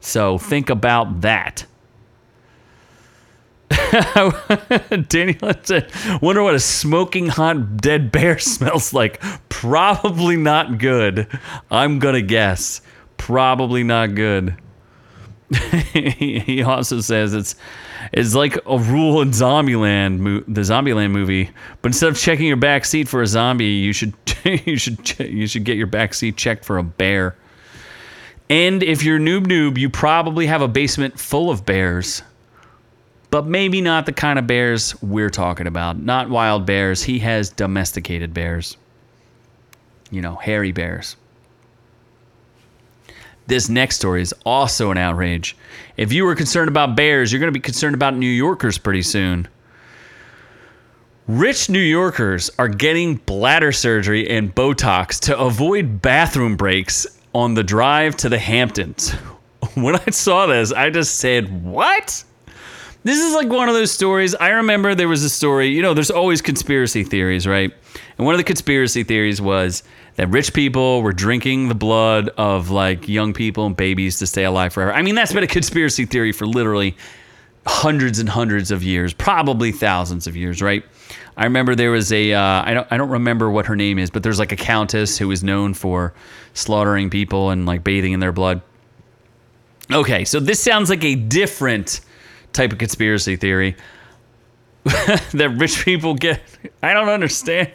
So think about that. Daniel said, wonder what a smoking hot dead bear smells like. Probably not good. I'm going to guess. Probably not good. he also says it's it's like a rule in Zombieland, mo- the Zombieland movie. But instead of checking your back seat for a zombie, you should you should you should get your back seat checked for a bear. And if you're noob noob, you probably have a basement full of bears. But maybe not the kind of bears we're talking about. Not wild bears. He has domesticated bears. You know, hairy bears. This next story is also an outrage. If you were concerned about bears, you're going to be concerned about New Yorkers pretty soon. Rich New Yorkers are getting bladder surgery and Botox to avoid bathroom breaks on the drive to the Hamptons. When I saw this, I just said, What? This is like one of those stories. I remember there was a story, you know, there's always conspiracy theories, right? And one of the conspiracy theories was that rich people were drinking the blood of like young people and babies to stay alive forever. I mean, that's been a conspiracy theory for literally hundreds and hundreds of years, probably thousands of years, right? I remember there was a uh, I don't I don't remember what her name is, but there's like a countess who was known for slaughtering people and like bathing in their blood. Okay, so this sounds like a different type of conspiracy theory that rich people get. I don't understand.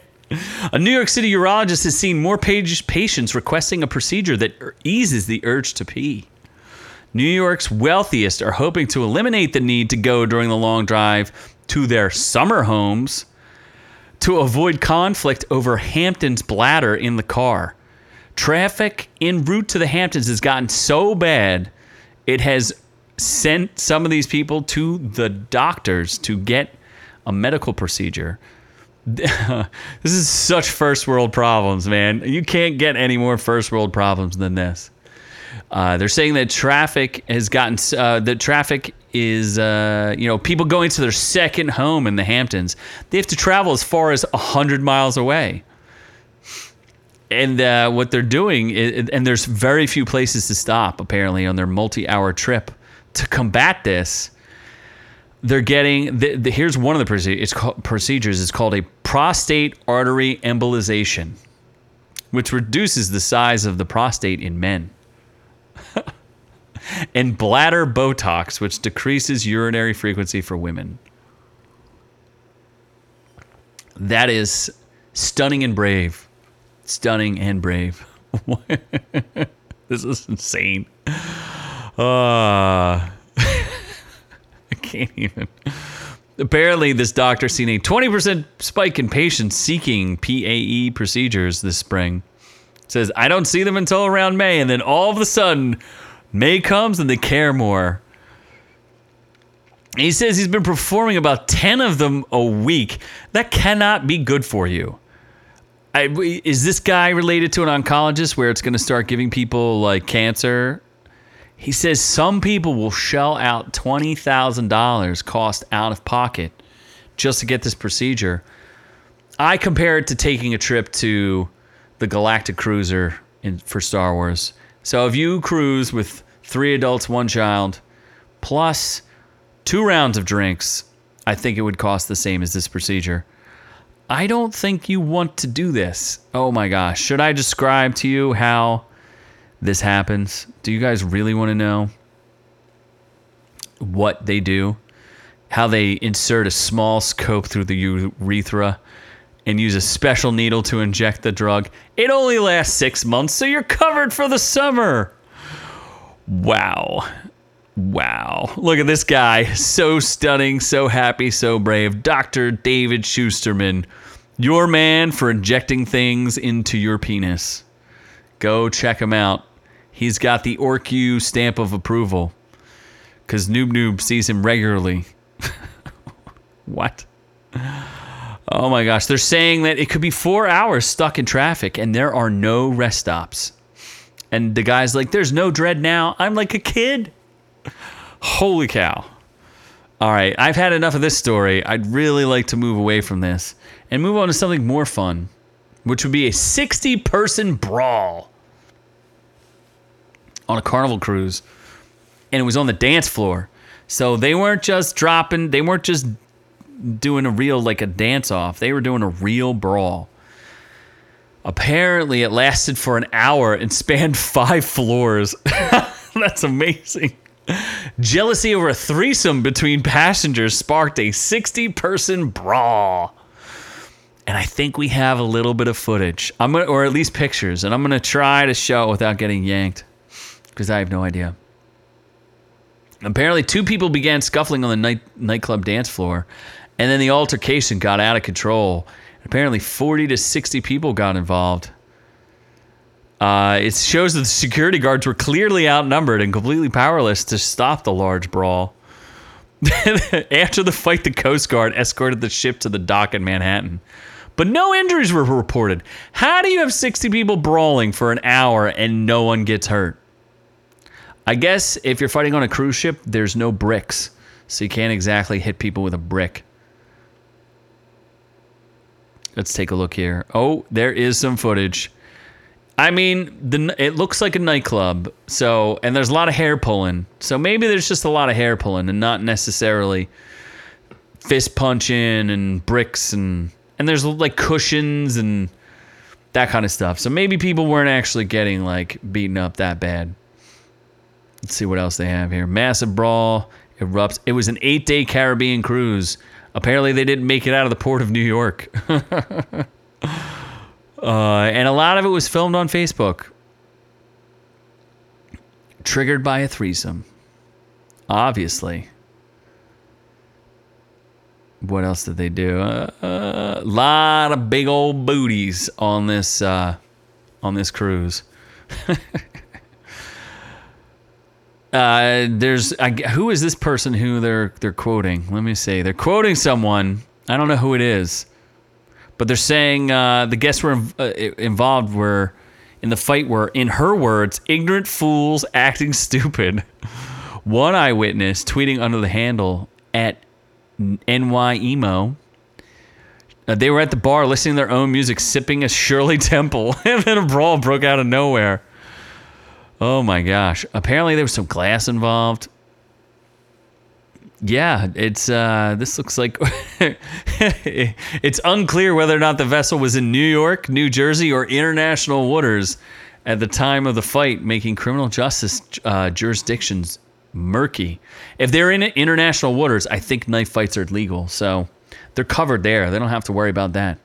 A New York City urologist has seen more page- patients requesting a procedure that er, eases the urge to pee. New York's wealthiest are hoping to eliminate the need to go during the long drive to their summer homes to avoid conflict over Hampton's bladder in the car. Traffic en route to the Hamptons has gotten so bad, it has sent some of these people to the doctors to get a medical procedure. this is such first world problems, man. You can't get any more first world problems than this. Uh, they're saying that traffic has gotten uh, the traffic is uh, you know people going to their second home in the Hamptons. They have to travel as far as hundred miles away, and uh, what they're doing is, and there's very few places to stop apparently on their multi-hour trip to combat this. They're getting the, the, here's one of the procedures. It's called, procedures. It's called a prostate artery embolization, which reduces the size of the prostate in men and bladder Botox, which decreases urinary frequency for women. That is stunning and brave. Stunning and brave. this is insane. Uh, I can't even. Apparently, this doctor seen a 20% spike in patients seeking PAE procedures this spring. says, I don't see them until around May, and then all of a sudden, May comes and they care more. He says he's been performing about 10 of them a week. That cannot be good for you. I, is this guy related to an oncologist where it's going to start giving people like cancer? He says some people will shell out $20,000 cost out of pocket just to get this procedure. I compare it to taking a trip to the Galactic Cruiser in, for Star Wars. So if you cruise with three adults, one child, plus two rounds of drinks, I think it would cost the same as this procedure. I don't think you want to do this. Oh my gosh. Should I describe to you how this happens? Do you guys really want to know what they do? How they insert a small scope through the urethra and use a special needle to inject the drug. It only lasts six months, so you're covered for the summer. Wow. Wow. Look at this guy. So stunning, so happy, so brave. Dr. David Shusterman, your man for injecting things into your penis. Go check him out. He's got the OrcU stamp of approval. Because Noob Noob sees him regularly. what? Oh my gosh. They're saying that it could be four hours stuck in traffic and there are no rest stops. And the guy's like, there's no dread now. I'm like a kid. Holy cow. All right. I've had enough of this story. I'd really like to move away from this and move on to something more fun, which would be a 60 person brawl on a carnival cruise. And it was on the dance floor. So they weren't just dropping, they weren't just doing a real like a dance off. They were doing a real brawl. Apparently, it lasted for an hour and spanned five floors. That's amazing. Jealousy over a threesome between passengers sparked a 60 person brawl. And I think we have a little bit of footage. I'm gonna, or at least pictures, and I'm gonna try to show it without getting yanked, because I have no idea. Apparently, two people began scuffling on the night nightclub dance floor, and then the altercation got out of control. Apparently, 40 to 60 people got involved. Uh, it shows that the security guards were clearly outnumbered and completely powerless to stop the large brawl. After the fight, the Coast Guard escorted the ship to the dock in Manhattan. But no injuries were reported. How do you have 60 people brawling for an hour and no one gets hurt? I guess if you're fighting on a cruise ship, there's no bricks. So you can't exactly hit people with a brick. Let's take a look here. Oh, there is some footage. I mean, the it looks like a nightclub. So, and there's a lot of hair pulling. So maybe there's just a lot of hair pulling and not necessarily fist punching and bricks and and there's like cushions and that kind of stuff. So maybe people weren't actually getting like beaten up that bad. Let's see what else they have here. Massive brawl erupts. It was an eight day Caribbean cruise. Apparently, they didn't make it out of the port of New York. uh, and a lot of it was filmed on Facebook. Triggered by a threesome. Obviously. What else did they do? A uh, uh, lot of big old booties on this uh, on this cruise. Uh, there's I, who is this person who they're they're quoting? Let me see. They're quoting someone. I don't know who it is, but they're saying uh, the guests were uh, involved were in the fight were, in her words, ignorant fools acting stupid. One eyewitness tweeting under the handle at NY Emo. Uh, they were at the bar listening to their own music, sipping a Shirley Temple, and then a brawl broke out of nowhere. Oh my gosh. Apparently there was some glass involved. Yeah, it's uh this looks like it's unclear whether or not the vessel was in New York, New Jersey or international waters at the time of the fight, making criminal justice uh, jurisdictions murky. If they're in international waters, I think knife fights are legal. So they're covered there. They don't have to worry about that.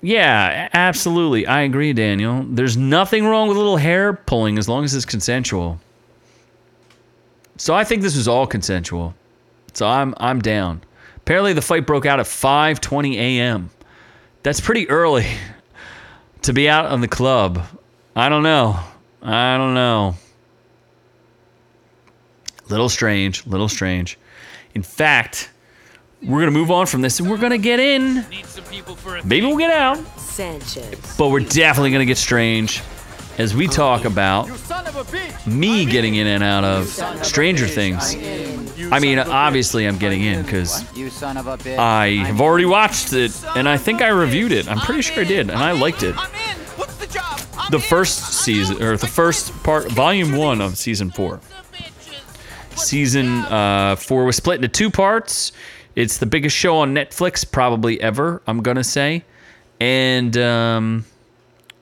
Yeah, absolutely. I agree, Daniel. There's nothing wrong with a little hair pulling as long as it's consensual. So I think this was all consensual. So I'm I'm down. Apparently the fight broke out at 5:20 a.m. That's pretty early to be out on the club. I don't know. I don't know. Little strange, little strange. In fact, we're gonna move on from this and we're gonna get in. Maybe we'll get out. Sanchez. But we're definitely gonna get strange as we talk about me getting in and out of Stranger Things. I mean, obviously I'm getting in because I have already watched it and I think I reviewed it. I'm pretty sure I did, and I liked it. The first season, or the first part, volume one of season four. Season uh, four was split into two parts. It's the biggest show on Netflix probably ever. I'm gonna say, and um,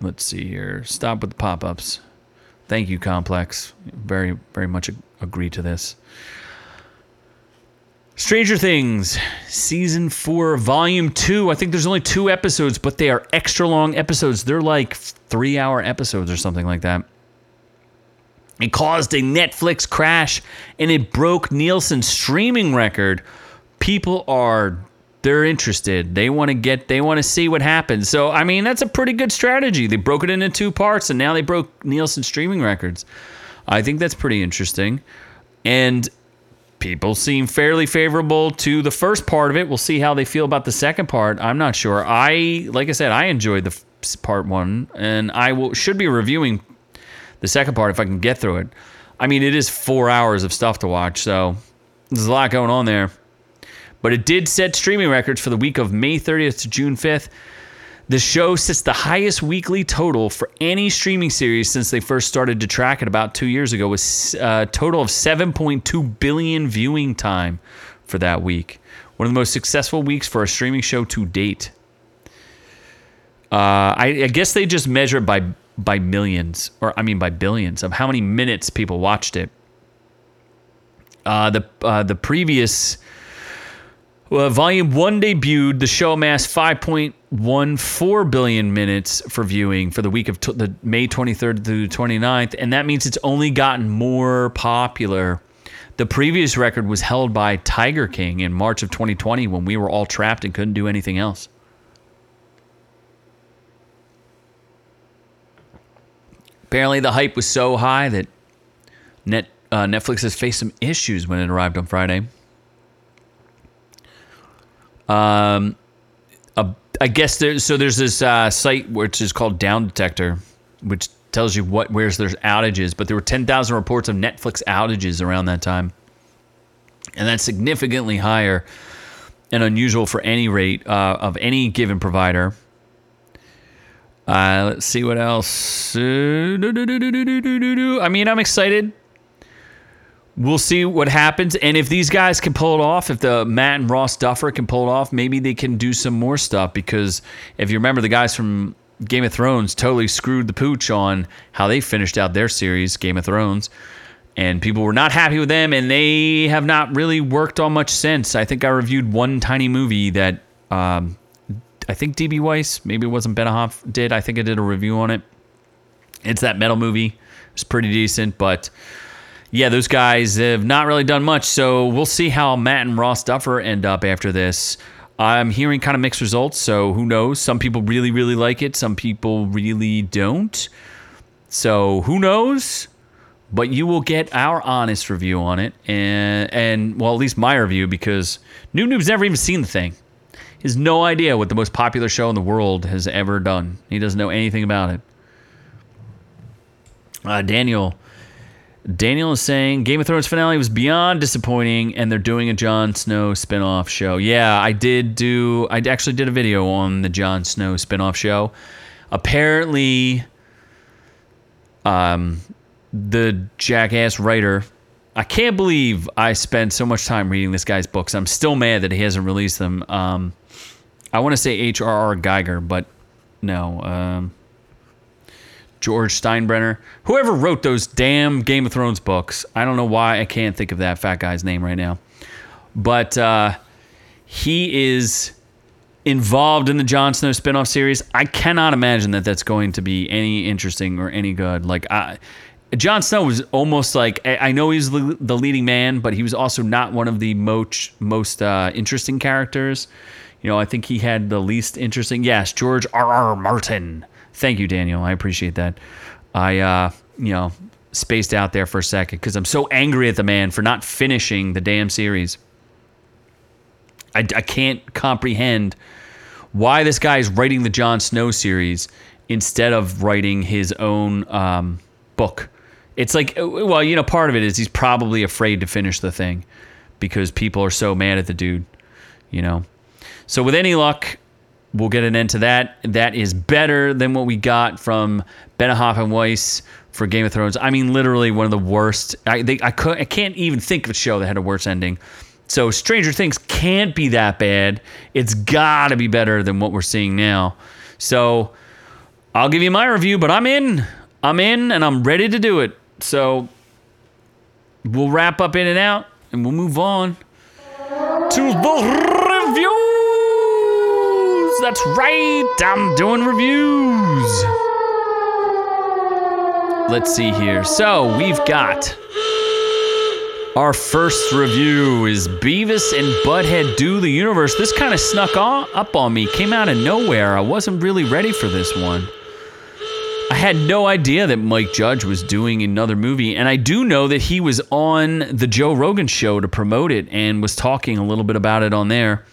let's see here. Stop with the pop-ups. Thank you, Complex. Very, very much agree to this. Stranger Things, season four, volume two. I think there's only two episodes, but they are extra long episodes. They're like three hour episodes or something like that. It caused a Netflix crash and it broke Nielsen's streaming record. People are they're interested. They want to get they want to see what happens. So I mean that's a pretty good strategy. They broke it into two parts and now they broke Nielsen's streaming records. I think that's pretty interesting. And people seem fairly favorable to the first part of it. We'll see how they feel about the second part. I'm not sure. I like I said I enjoyed the part 1 and I will should be reviewing the second part if I can get through it. I mean, it is four hours of stuff to watch, so there's a lot going on there. But it did set streaming records for the week of May 30th to June 5th. The show sets the highest weekly total for any streaming series since they first started to track it about two years ago, with a total of 7.2 billion viewing time for that week. One of the most successful weeks for a streaming show to date. Uh, I, I guess they just measure by by millions, or I mean by billions, of how many minutes people watched it. Uh, the uh, the previous well, volume one debuted. The show amassed 5.14 billion minutes for viewing for the week of t- the May 23rd through 29th, and that means it's only gotten more popular. The previous record was held by Tiger King in March of 2020 when we were all trapped and couldn't do anything else. Apparently, the hype was so high that Net uh, Netflix has faced some issues when it arrived on Friday. Um, a, I guess there's so there's this uh, site which is called Down Detector, which tells you what where's there's outages. But there were 10,000 reports of Netflix outages around that time, and that's significantly higher and unusual for any rate uh, of any given provider. Uh, let's see what else. I mean, I'm excited. We'll see what happens. And if these guys can pull it off, if the Matt and Ross Duffer can pull it off, maybe they can do some more stuff. Because if you remember, the guys from Game of Thrones totally screwed the pooch on how they finished out their series, Game of Thrones. And people were not happy with them, and they have not really worked on much since. I think I reviewed one tiny movie that um, I think DB Weiss, maybe it wasn't Benioff, did. I think I did a review on it. It's that metal movie. It's pretty decent, but yeah, those guys have not really done much. So we'll see how Matt and Ross Duffer end up after this. I'm hearing kind of mixed results, so who knows? Some people really, really like it. Some people really don't. So who knows? But you will get our honest review on it, and and well, at least my review because Noob Noob's never even seen the thing. He has no idea what the most popular show in the world has ever done. He doesn't know anything about it. Uh, Daniel. Daniel is saying Game of Thrones finale was beyond disappointing, and they're doing a Jon Snow spin-off show. Yeah, I did do. I actually did a video on the Jon Snow spin-off show. Apparently, um, the jackass writer. I can't believe I spent so much time reading this guy's books. I'm still mad that he hasn't released them. Um, I want to say H.R.R. Geiger, but no. Um, George Steinbrenner, whoever wrote those damn Game of Thrones books. I don't know why I can't think of that fat guy's name right now, but uh, he is involved in the Jon Snow spinoff series. I cannot imagine that that's going to be any interesting or any good. Like, I, Jon Snow was almost like I know he's the the leading man, but he was also not one of the most most uh, interesting characters. You know, I think he had the least interesting. Yes, George R. R. Martin. Thank you, Daniel. I appreciate that. I, uh, you know, spaced out there for a second because I'm so angry at the man for not finishing the damn series. I, I can't comprehend why this guy is writing the Jon Snow series instead of writing his own um, book. It's like, uh, well, you know, part of it is he's probably afraid to finish the thing because people are so mad at the dude, you know. So with any luck, we'll get an end to that. That is better than what we got from Benioff and Weiss for Game of Thrones. I mean, literally one of the worst. I they, I, could, I can't even think of a show that had a worse ending. So Stranger Things can't be that bad. It's got to be better than what we're seeing now. So I'll give you my review, but I'm in. I'm in and I'm ready to do it. So we'll wrap up in and out and we'll move on to the reviews. That's right. I'm doing reviews. Let's see here. So we've got our first review is Beavis and Butthead Do the Universe. This kind of snuck up on me, came out of nowhere. I wasn't really ready for this one. I had no idea that Mike Judge was doing another movie, and I do know that he was on the Joe Rogan show to promote it and was talking a little bit about it on there.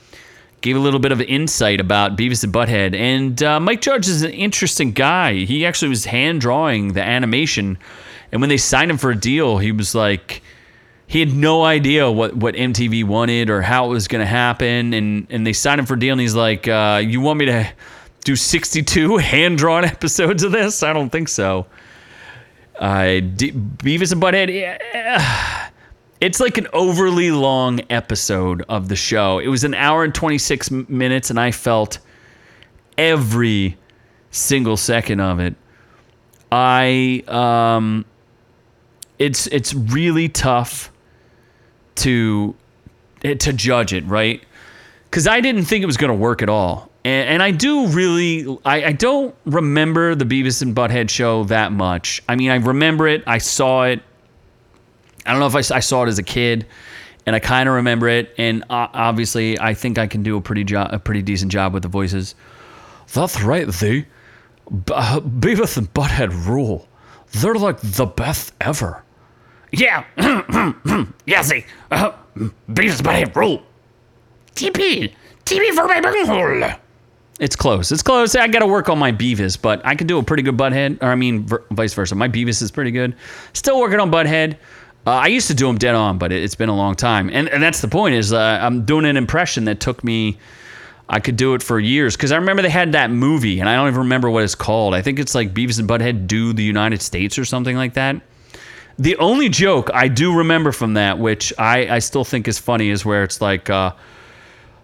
Gave a little bit of insight about Beavis and Butthead, and uh, Mike Judge is an interesting guy. He actually was hand drawing the animation, and when they signed him for a deal, he was like, he had no idea what, what MTV wanted or how it was going to happen, and and they signed him for a deal, and he's like, uh, "You want me to?" do 62 hand drawn episodes of this? I don't think so. Uh, D- Beavis and Butthead, yeah, it's like an overly long episode of the show. It was an hour and 26 minutes, and I felt every single second of it. I, um, it's it's really tough to to judge it, right? Because I didn't think it was going to work at all and, and I do really, I, I don't remember the Beavis and Butthead show that much. I mean, I remember it, I saw it. I don't know if I, I saw it as a kid, and I kind of remember it. And obviously, I think I can do a pretty job, a pretty decent job with the voices. That's right, they, B- uh, Beavis and Butthead rule. They're like the best ever. Yeah. yeah, see. Uh, Beavis and Butthead rule. TP. TP for my bunghole. It's close. It's close. I got to work on my Beavis, but I can do a pretty good Butthead. Or I mean, ver- vice versa. My Beavis is pretty good. Still working on Butthead. Uh, I used to do them dead on, but it, has been a long time. And, and that's the point is uh, I'm doing an impression that took me. I could do it for years because I remember they had that movie, and I don't even remember what it's called. I think it's like Beavis and Butthead do the United States or something like that. The only joke I do remember from that, which I, I still think is funny, is where it's like, uh,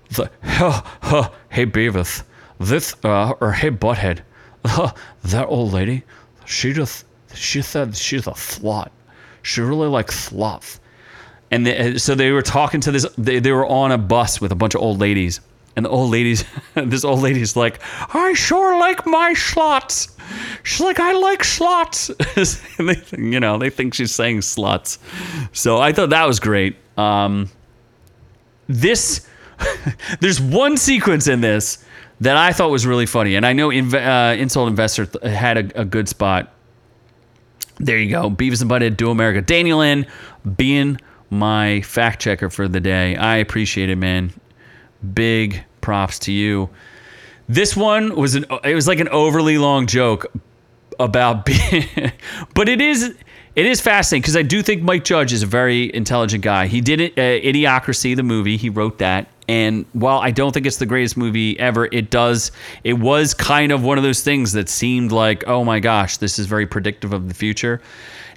the, huh, huh, hey Beavis, this uh, or hey butthead, that old lady, she just she said she's a slut. She really likes slots. And they, so they were talking to this. They, they were on a bus with a bunch of old ladies, and the old ladies, this old lady's like, I sure like my slots. She's like, I like slots. they, you know, they think she's saying sluts. So I thought that was great. Um, this, there's one sequence in this that I thought was really funny, and I know Inv- uh, Insult Investor th- had a, a, good spot. There you go, Beavis and Butthead Do America. Daniel N being my fact checker for the day. I appreciate it, man. Big props to you. This one was an it was like an overly long joke about being, but it is it is fascinating because I do think Mike Judge is a very intelligent guy. He did it, uh, Idiocracy, the movie. He wrote that, and while I don't think it's the greatest movie ever, it does. It was kind of one of those things that seemed like, oh my gosh, this is very predictive of the future.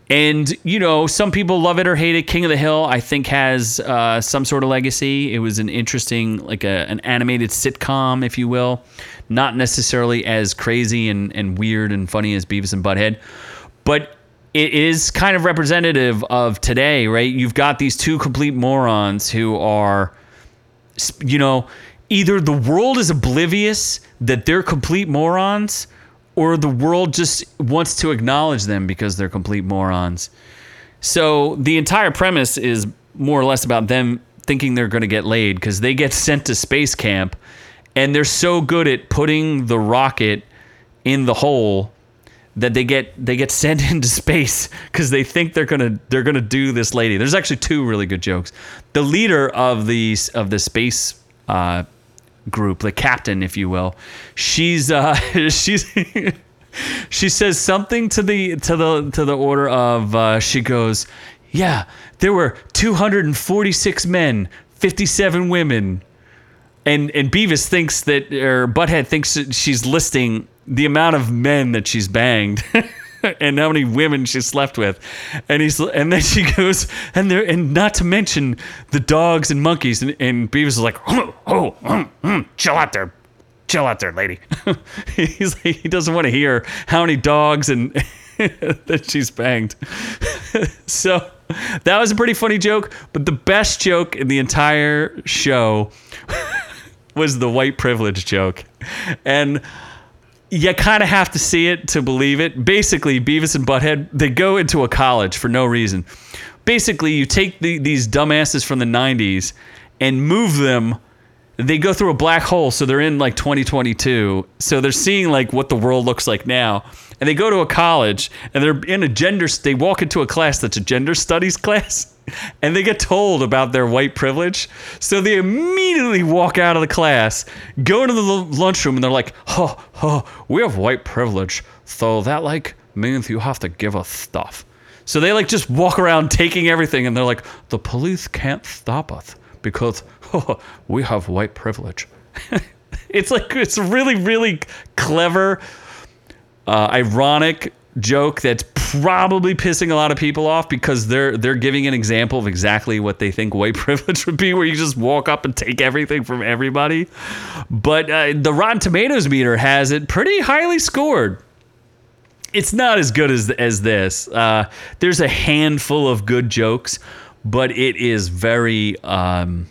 And you know, some people love it or hate it. King of the Hill, I think, has uh, some sort of legacy. It was an interesting, like a, an animated sitcom, if you will, not necessarily as crazy and, and weird and funny as Beavis and Butthead, but it is kind of representative of today, right? You've got these two complete morons who are, you know, either the world is oblivious that they're complete morons or the world just wants to acknowledge them because they're complete morons. So the entire premise is more or less about them thinking they're going to get laid because they get sent to space camp and they're so good at putting the rocket in the hole that they get they get sent into space because they think they're gonna they're gonna do this lady. There's actually two really good jokes. The leader of the of the space uh, group, the captain, if you will, she's uh, she's she says something to the to the to the order of uh, she goes, yeah, there were 246 men, 57 women. And, and Beavis thinks that, or Butthead thinks that she's listing the amount of men that she's banged. and how many women she slept with. And he's and then she goes and there and not to mention the dogs and monkeys and, and Beavis is like, Oh, oh, mm, mm, chill out there. Chill out there, lady. he's like, he doesn't want to hear how many dogs and that she's banged. so that was a pretty funny joke, but the best joke in the entire show was the white privilege joke. And you kind of have to see it to believe it. Basically, Beavis and Butthead, they go into a college for no reason. Basically, you take the, these dumbasses from the 90s and move them they go through a black hole so they're in like 2022 so they're seeing like what the world looks like now and they go to a college and they're in a gender they walk into a class that's a gender studies class and they get told about their white privilege. So they immediately walk out of the class go into the lunchroom and they're like oh, oh we have white privilege. So that like means you have to give us stuff. So they like just walk around taking everything and they're like the police can't stop us because oh, we have white privilege. it's like it's really really clever, uh, ironic joke that's probably pissing a lot of people off because they're they're giving an example of exactly what they think white privilege would be, where you just walk up and take everything from everybody. But uh, the Rotten Tomatoes meter has it pretty highly scored it's not as good as as this. Uh, there's a handful of good jokes, but it is very um,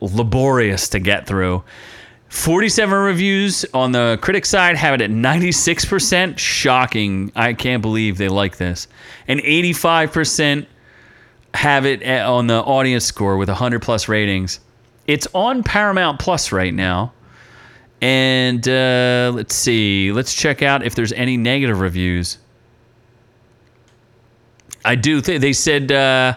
laborious to get through. 47 reviews on the critic side have it at 96%. Shocking. I can't believe they like this. And 85% have it on the audience score with 100 plus ratings. It's on Paramount Plus right now. And uh, let's see. Let's check out if there's any negative reviews. I do think they said uh,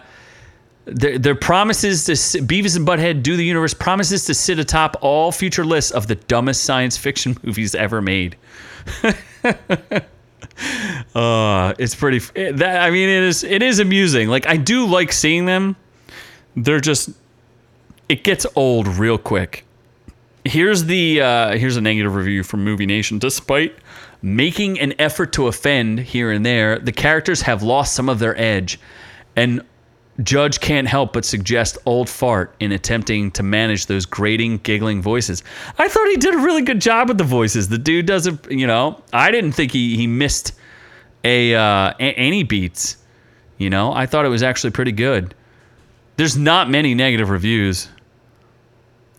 their, their promises to Beavis and Butthead Do the Universe promises to sit atop all future lists of the dumbest science fiction movies ever made. uh, it's pretty. it- that I mean, it is it is amusing. Like I do like seeing them. They're just it gets old real quick. Here's the uh, here's a negative review from Movie Nation. Despite making an effort to offend here and there, the characters have lost some of their edge, and Judge can't help but suggest old fart in attempting to manage those grating, giggling voices. I thought he did a really good job with the voices. The dude doesn't, you know, I didn't think he he missed a uh, a- any beats. You know, I thought it was actually pretty good. There's not many negative reviews.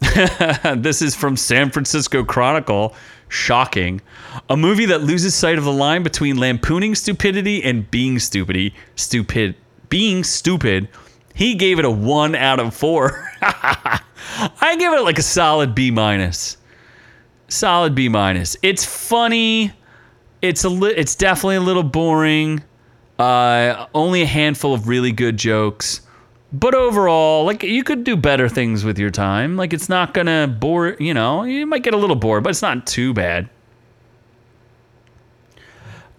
this is from San Francisco Chronicle. Shocking. A movie that loses sight of the line between lampooning stupidity and being stupidity. Stupid. Being stupid. He gave it a one out of four. I give it like a solid B minus. Solid B minus. It's funny. It's a li- it's definitely a little boring. Uh, only a handful of really good jokes. But overall, like you could do better things with your time. Like it's not gonna bore. You know, you might get a little bored, but it's not too bad.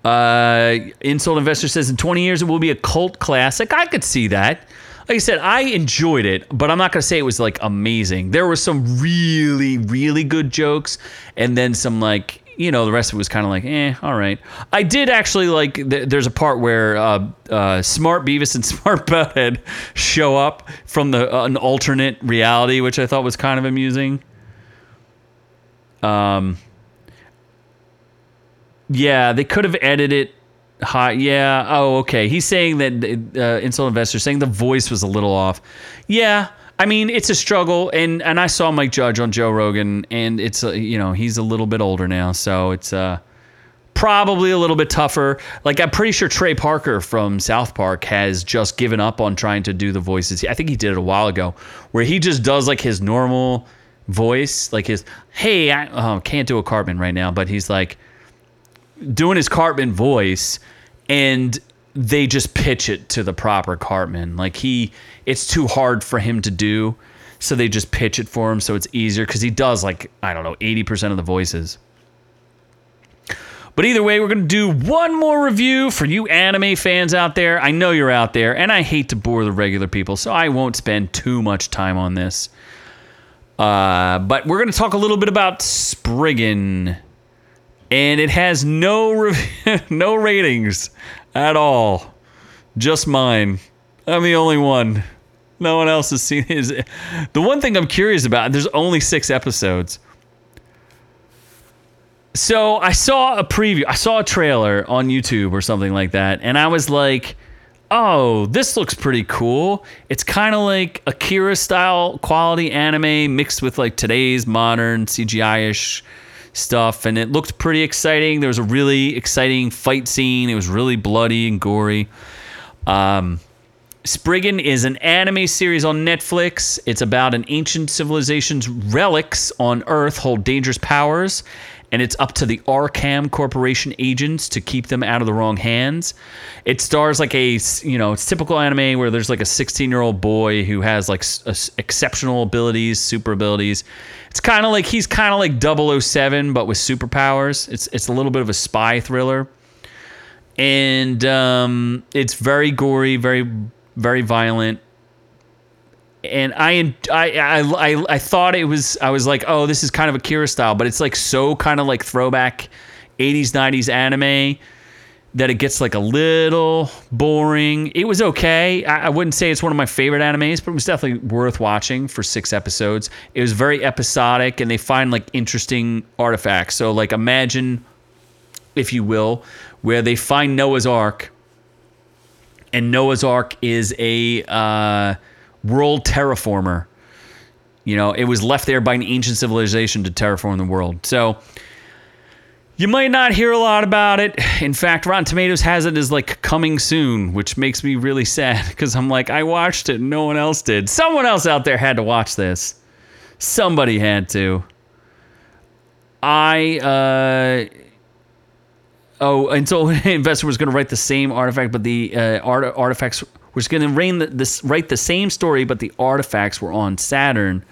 Uh, Insult Investor says in 20 years it will be a cult classic. I could see that. Like I said, I enjoyed it, but I'm not gonna say it was like amazing. There were some really, really good jokes, and then some like you know the rest of it was kind of like eh, all right. I did actually like. Th- there's a part where uh, uh, Smart Beavis and Smart Butthead show up from the uh, an alternate reality, which I thought was kind of amusing. Um. Yeah, they could have edited it high. Yeah. Oh, okay. He's saying that uh, Insult Investor saying the voice was a little off. Yeah. I mean, it's a struggle, and and I saw Mike Judge on Joe Rogan, and it's uh, you know he's a little bit older now, so it's uh probably a little bit tougher. Like I'm pretty sure Trey Parker from South Park has just given up on trying to do the voices. I think he did it a while ago, where he just does like his normal voice, like his hey, I oh, can't do a Cartman right now, but he's like doing his Cartman voice, and they just pitch it to the proper Cartman. Like he, it's too hard for him to do, so they just pitch it for him, so it's easier because he does like I don't know eighty percent of the voices. But either way, we're going to do one more review for you anime fans out there. I know you're out there, and I hate to bore the regular people, so I won't spend too much time on this. Uh, but we're going to talk a little bit about Spriggan. And it has no rev- no ratings at all. Just mine. I'm the only one. No one else has seen it. The one thing I'm curious about, there's only six episodes. So I saw a preview, I saw a trailer on YouTube or something like that, and I was like, oh, this looks pretty cool. It's kind of like Akira style quality anime mixed with like today's modern CGI ish stuff, and it looked pretty exciting. There was a really exciting fight scene, it was really bloody and gory. Um, Spriggan is an anime series on Netflix. It's about an ancient civilization's relics on Earth hold dangerous powers, and it's up to the ARCAM Corporation agents to keep them out of the wrong hands. It stars like a, you know, it's typical anime where there's like a 16 year old boy who has like s- exceptional abilities, super abilities. It's kind of like he's kind of like 007, but with superpowers. It's it's a little bit of a spy thriller and um, it's very gory, very very violent. And I, I, I, I, I thought it was. I was like, oh, this is kind of Akira style, but it's like so kind of like throwback, '80s '90s anime that it gets like a little boring. It was okay. I, I wouldn't say it's one of my favorite animes, but it was definitely worth watching for six episodes. It was very episodic, and they find like interesting artifacts. So like imagine if you will, where they find Noah's Ark, and Noah's Ark is a uh, world terraformer. You know, it was left there by an ancient civilization to terraform the world. So you might not hear a lot about it. In fact, Rotten Tomatoes has it as like coming soon, which makes me really sad because I'm like, I watched it, no one else did. Someone else out there had to watch this. Somebody had to. I uh Oh, and so investor was going to write the same artifact, but the uh, art, artifacts was going to this write the same story, but the artifacts were on Saturn.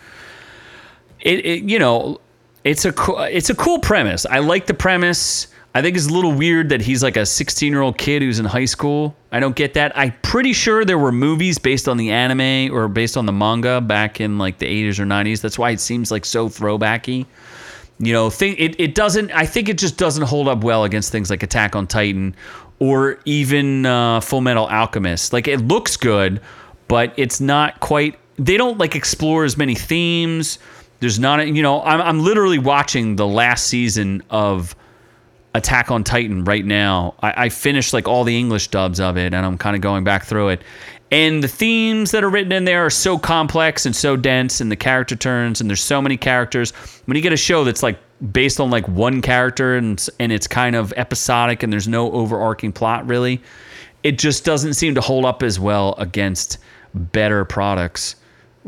It, it you know, it's a it's a cool premise. I like the premise. I think it's a little weird that he's like a 16 year old kid who's in high school. I don't get that. I'm pretty sure there were movies based on the anime or based on the manga back in like the 80s or 90s. That's why it seems like so throwbacky you know think it, it doesn't i think it just doesn't hold up well against things like attack on titan or even uh, full metal alchemist like it looks good but it's not quite they don't like explore as many themes there's not a, you know I'm, I'm literally watching the last season of attack on titan right now. I, I finished like all the english dubs of it and i'm kind of going back through it. And the themes that are written in there are so complex and so dense and the character turns and there's so many characters. When you get a show that's like based on like one character and and it's kind of episodic and there's no overarching plot really it just doesn't seem to hold up as well against better products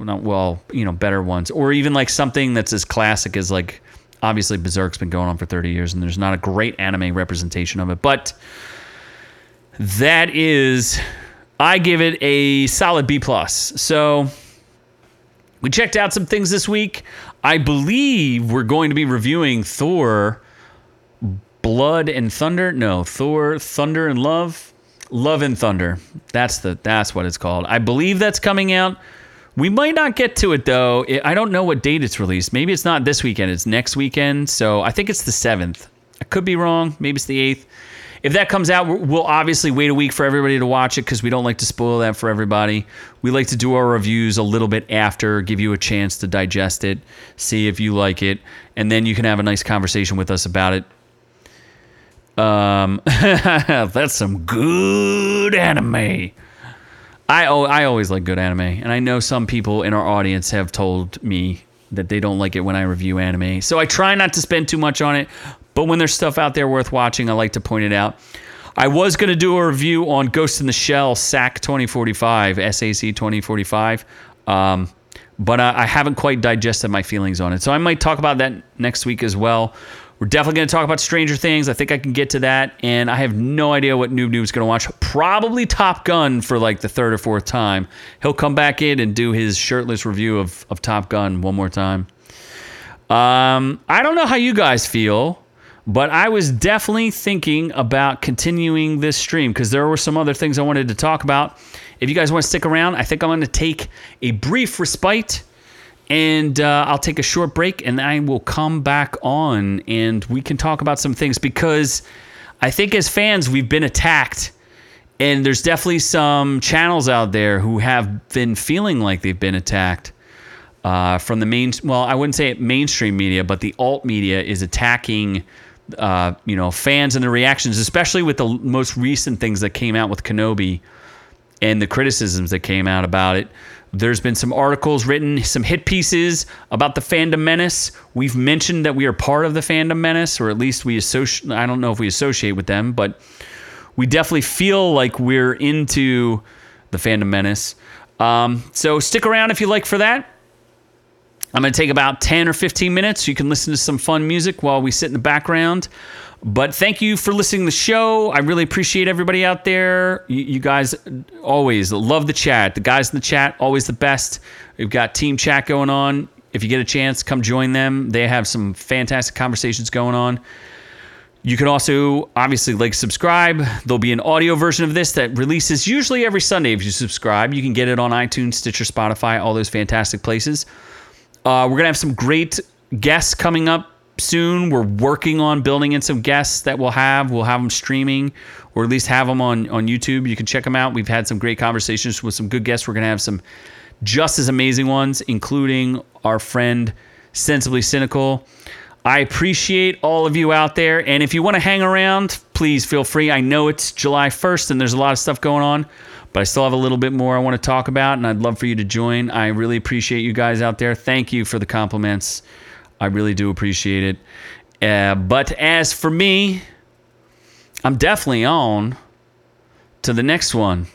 not well you know better ones or even like something that's as classic as like obviously berserk's been going on for 30 years and there's not a great anime representation of it but that is I give it a solid B plus. So we checked out some things this week. I believe we're going to be reviewing Thor Blood and Thunder. No, Thor Thunder and Love. Love and Thunder. That's the that's what it's called. I believe that's coming out. We might not get to it though. I don't know what date it's released. Maybe it's not this weekend. It's next weekend. So I think it's the 7th. I could be wrong. Maybe it's the 8th if that comes out, we'll obviously wait a week for everybody to watch it because we don't like to spoil that for everybody. We like to do our reviews a little bit after, give you a chance to digest it, see if you like it, and then you can have a nice conversation with us about it. Um, that's some good anime. I I always like good anime, and I know some people in our audience have told me that they don't like it when I review anime. So I try not to spend too much on it, but when there's stuff out there worth watching, I like to point it out. I was going to do a review on Ghost in the Shell SAC 2045, SAC 2045, um, but I, I haven't quite digested my feelings on it. So I might talk about that next week as well. We're definitely going to talk about Stranger Things. I think I can get to that. And I have no idea what Noob Noob's going to watch. Probably Top Gun for like the third or fourth time. He'll come back in and do his shirtless review of, of Top Gun one more time. Um, I don't know how you guys feel, but I was definitely thinking about continuing this stream because there were some other things I wanted to talk about. If you guys want to stick around, I think I'm going to take a brief respite and uh, I'll take a short break and I will come back on and we can talk about some things because I think as fans, we've been attacked. And there's definitely some channels out there who have been feeling like they've been attacked uh, from the main. Well, I wouldn't say mainstream media, but the alt media is attacking, uh, you know, fans and their reactions, especially with the most recent things that came out with Kenobi and the criticisms that came out about it. There's been some articles written, some hit pieces about the fandom menace. We've mentioned that we are part of the fandom menace, or at least we associate. I don't know if we associate with them, but we definitely feel like we're into the fandom menace. Um, so stick around if you like for that. I'm going to take about 10 or 15 minutes. You can listen to some fun music while we sit in the background. But thank you for listening to the show. I really appreciate everybody out there. You, you, guys always love the chat. The guys in the chat, always the best. We've got team chat going on. If you get a chance, come join them. They have some fantastic conversations going on. You can also obviously like subscribe. There'll be an audio version of this that releases usually every Sunday if you subscribe. You can get it on iTunes, Stitcher, Spotify, all those fantastic places. Uh, we're going to have some great guests coming up soon. We're working on building in some guests that we'll have. We'll have them streaming or at least have them on, on YouTube. You can check them out. We've had some great conversations with some good guests. We're going to have some just as amazing ones, including our friend Sensibly Cynical. I appreciate all of you out there. And if you want to hang around, please feel free. I know it's July 1st and there's a lot of stuff going on, but I still have a little bit more I want to talk about, and I'd love for you to join. I really appreciate you guys out there. Thank you for the compliments. I really do appreciate it. Uh, but as for me, I'm definitely on to the next one.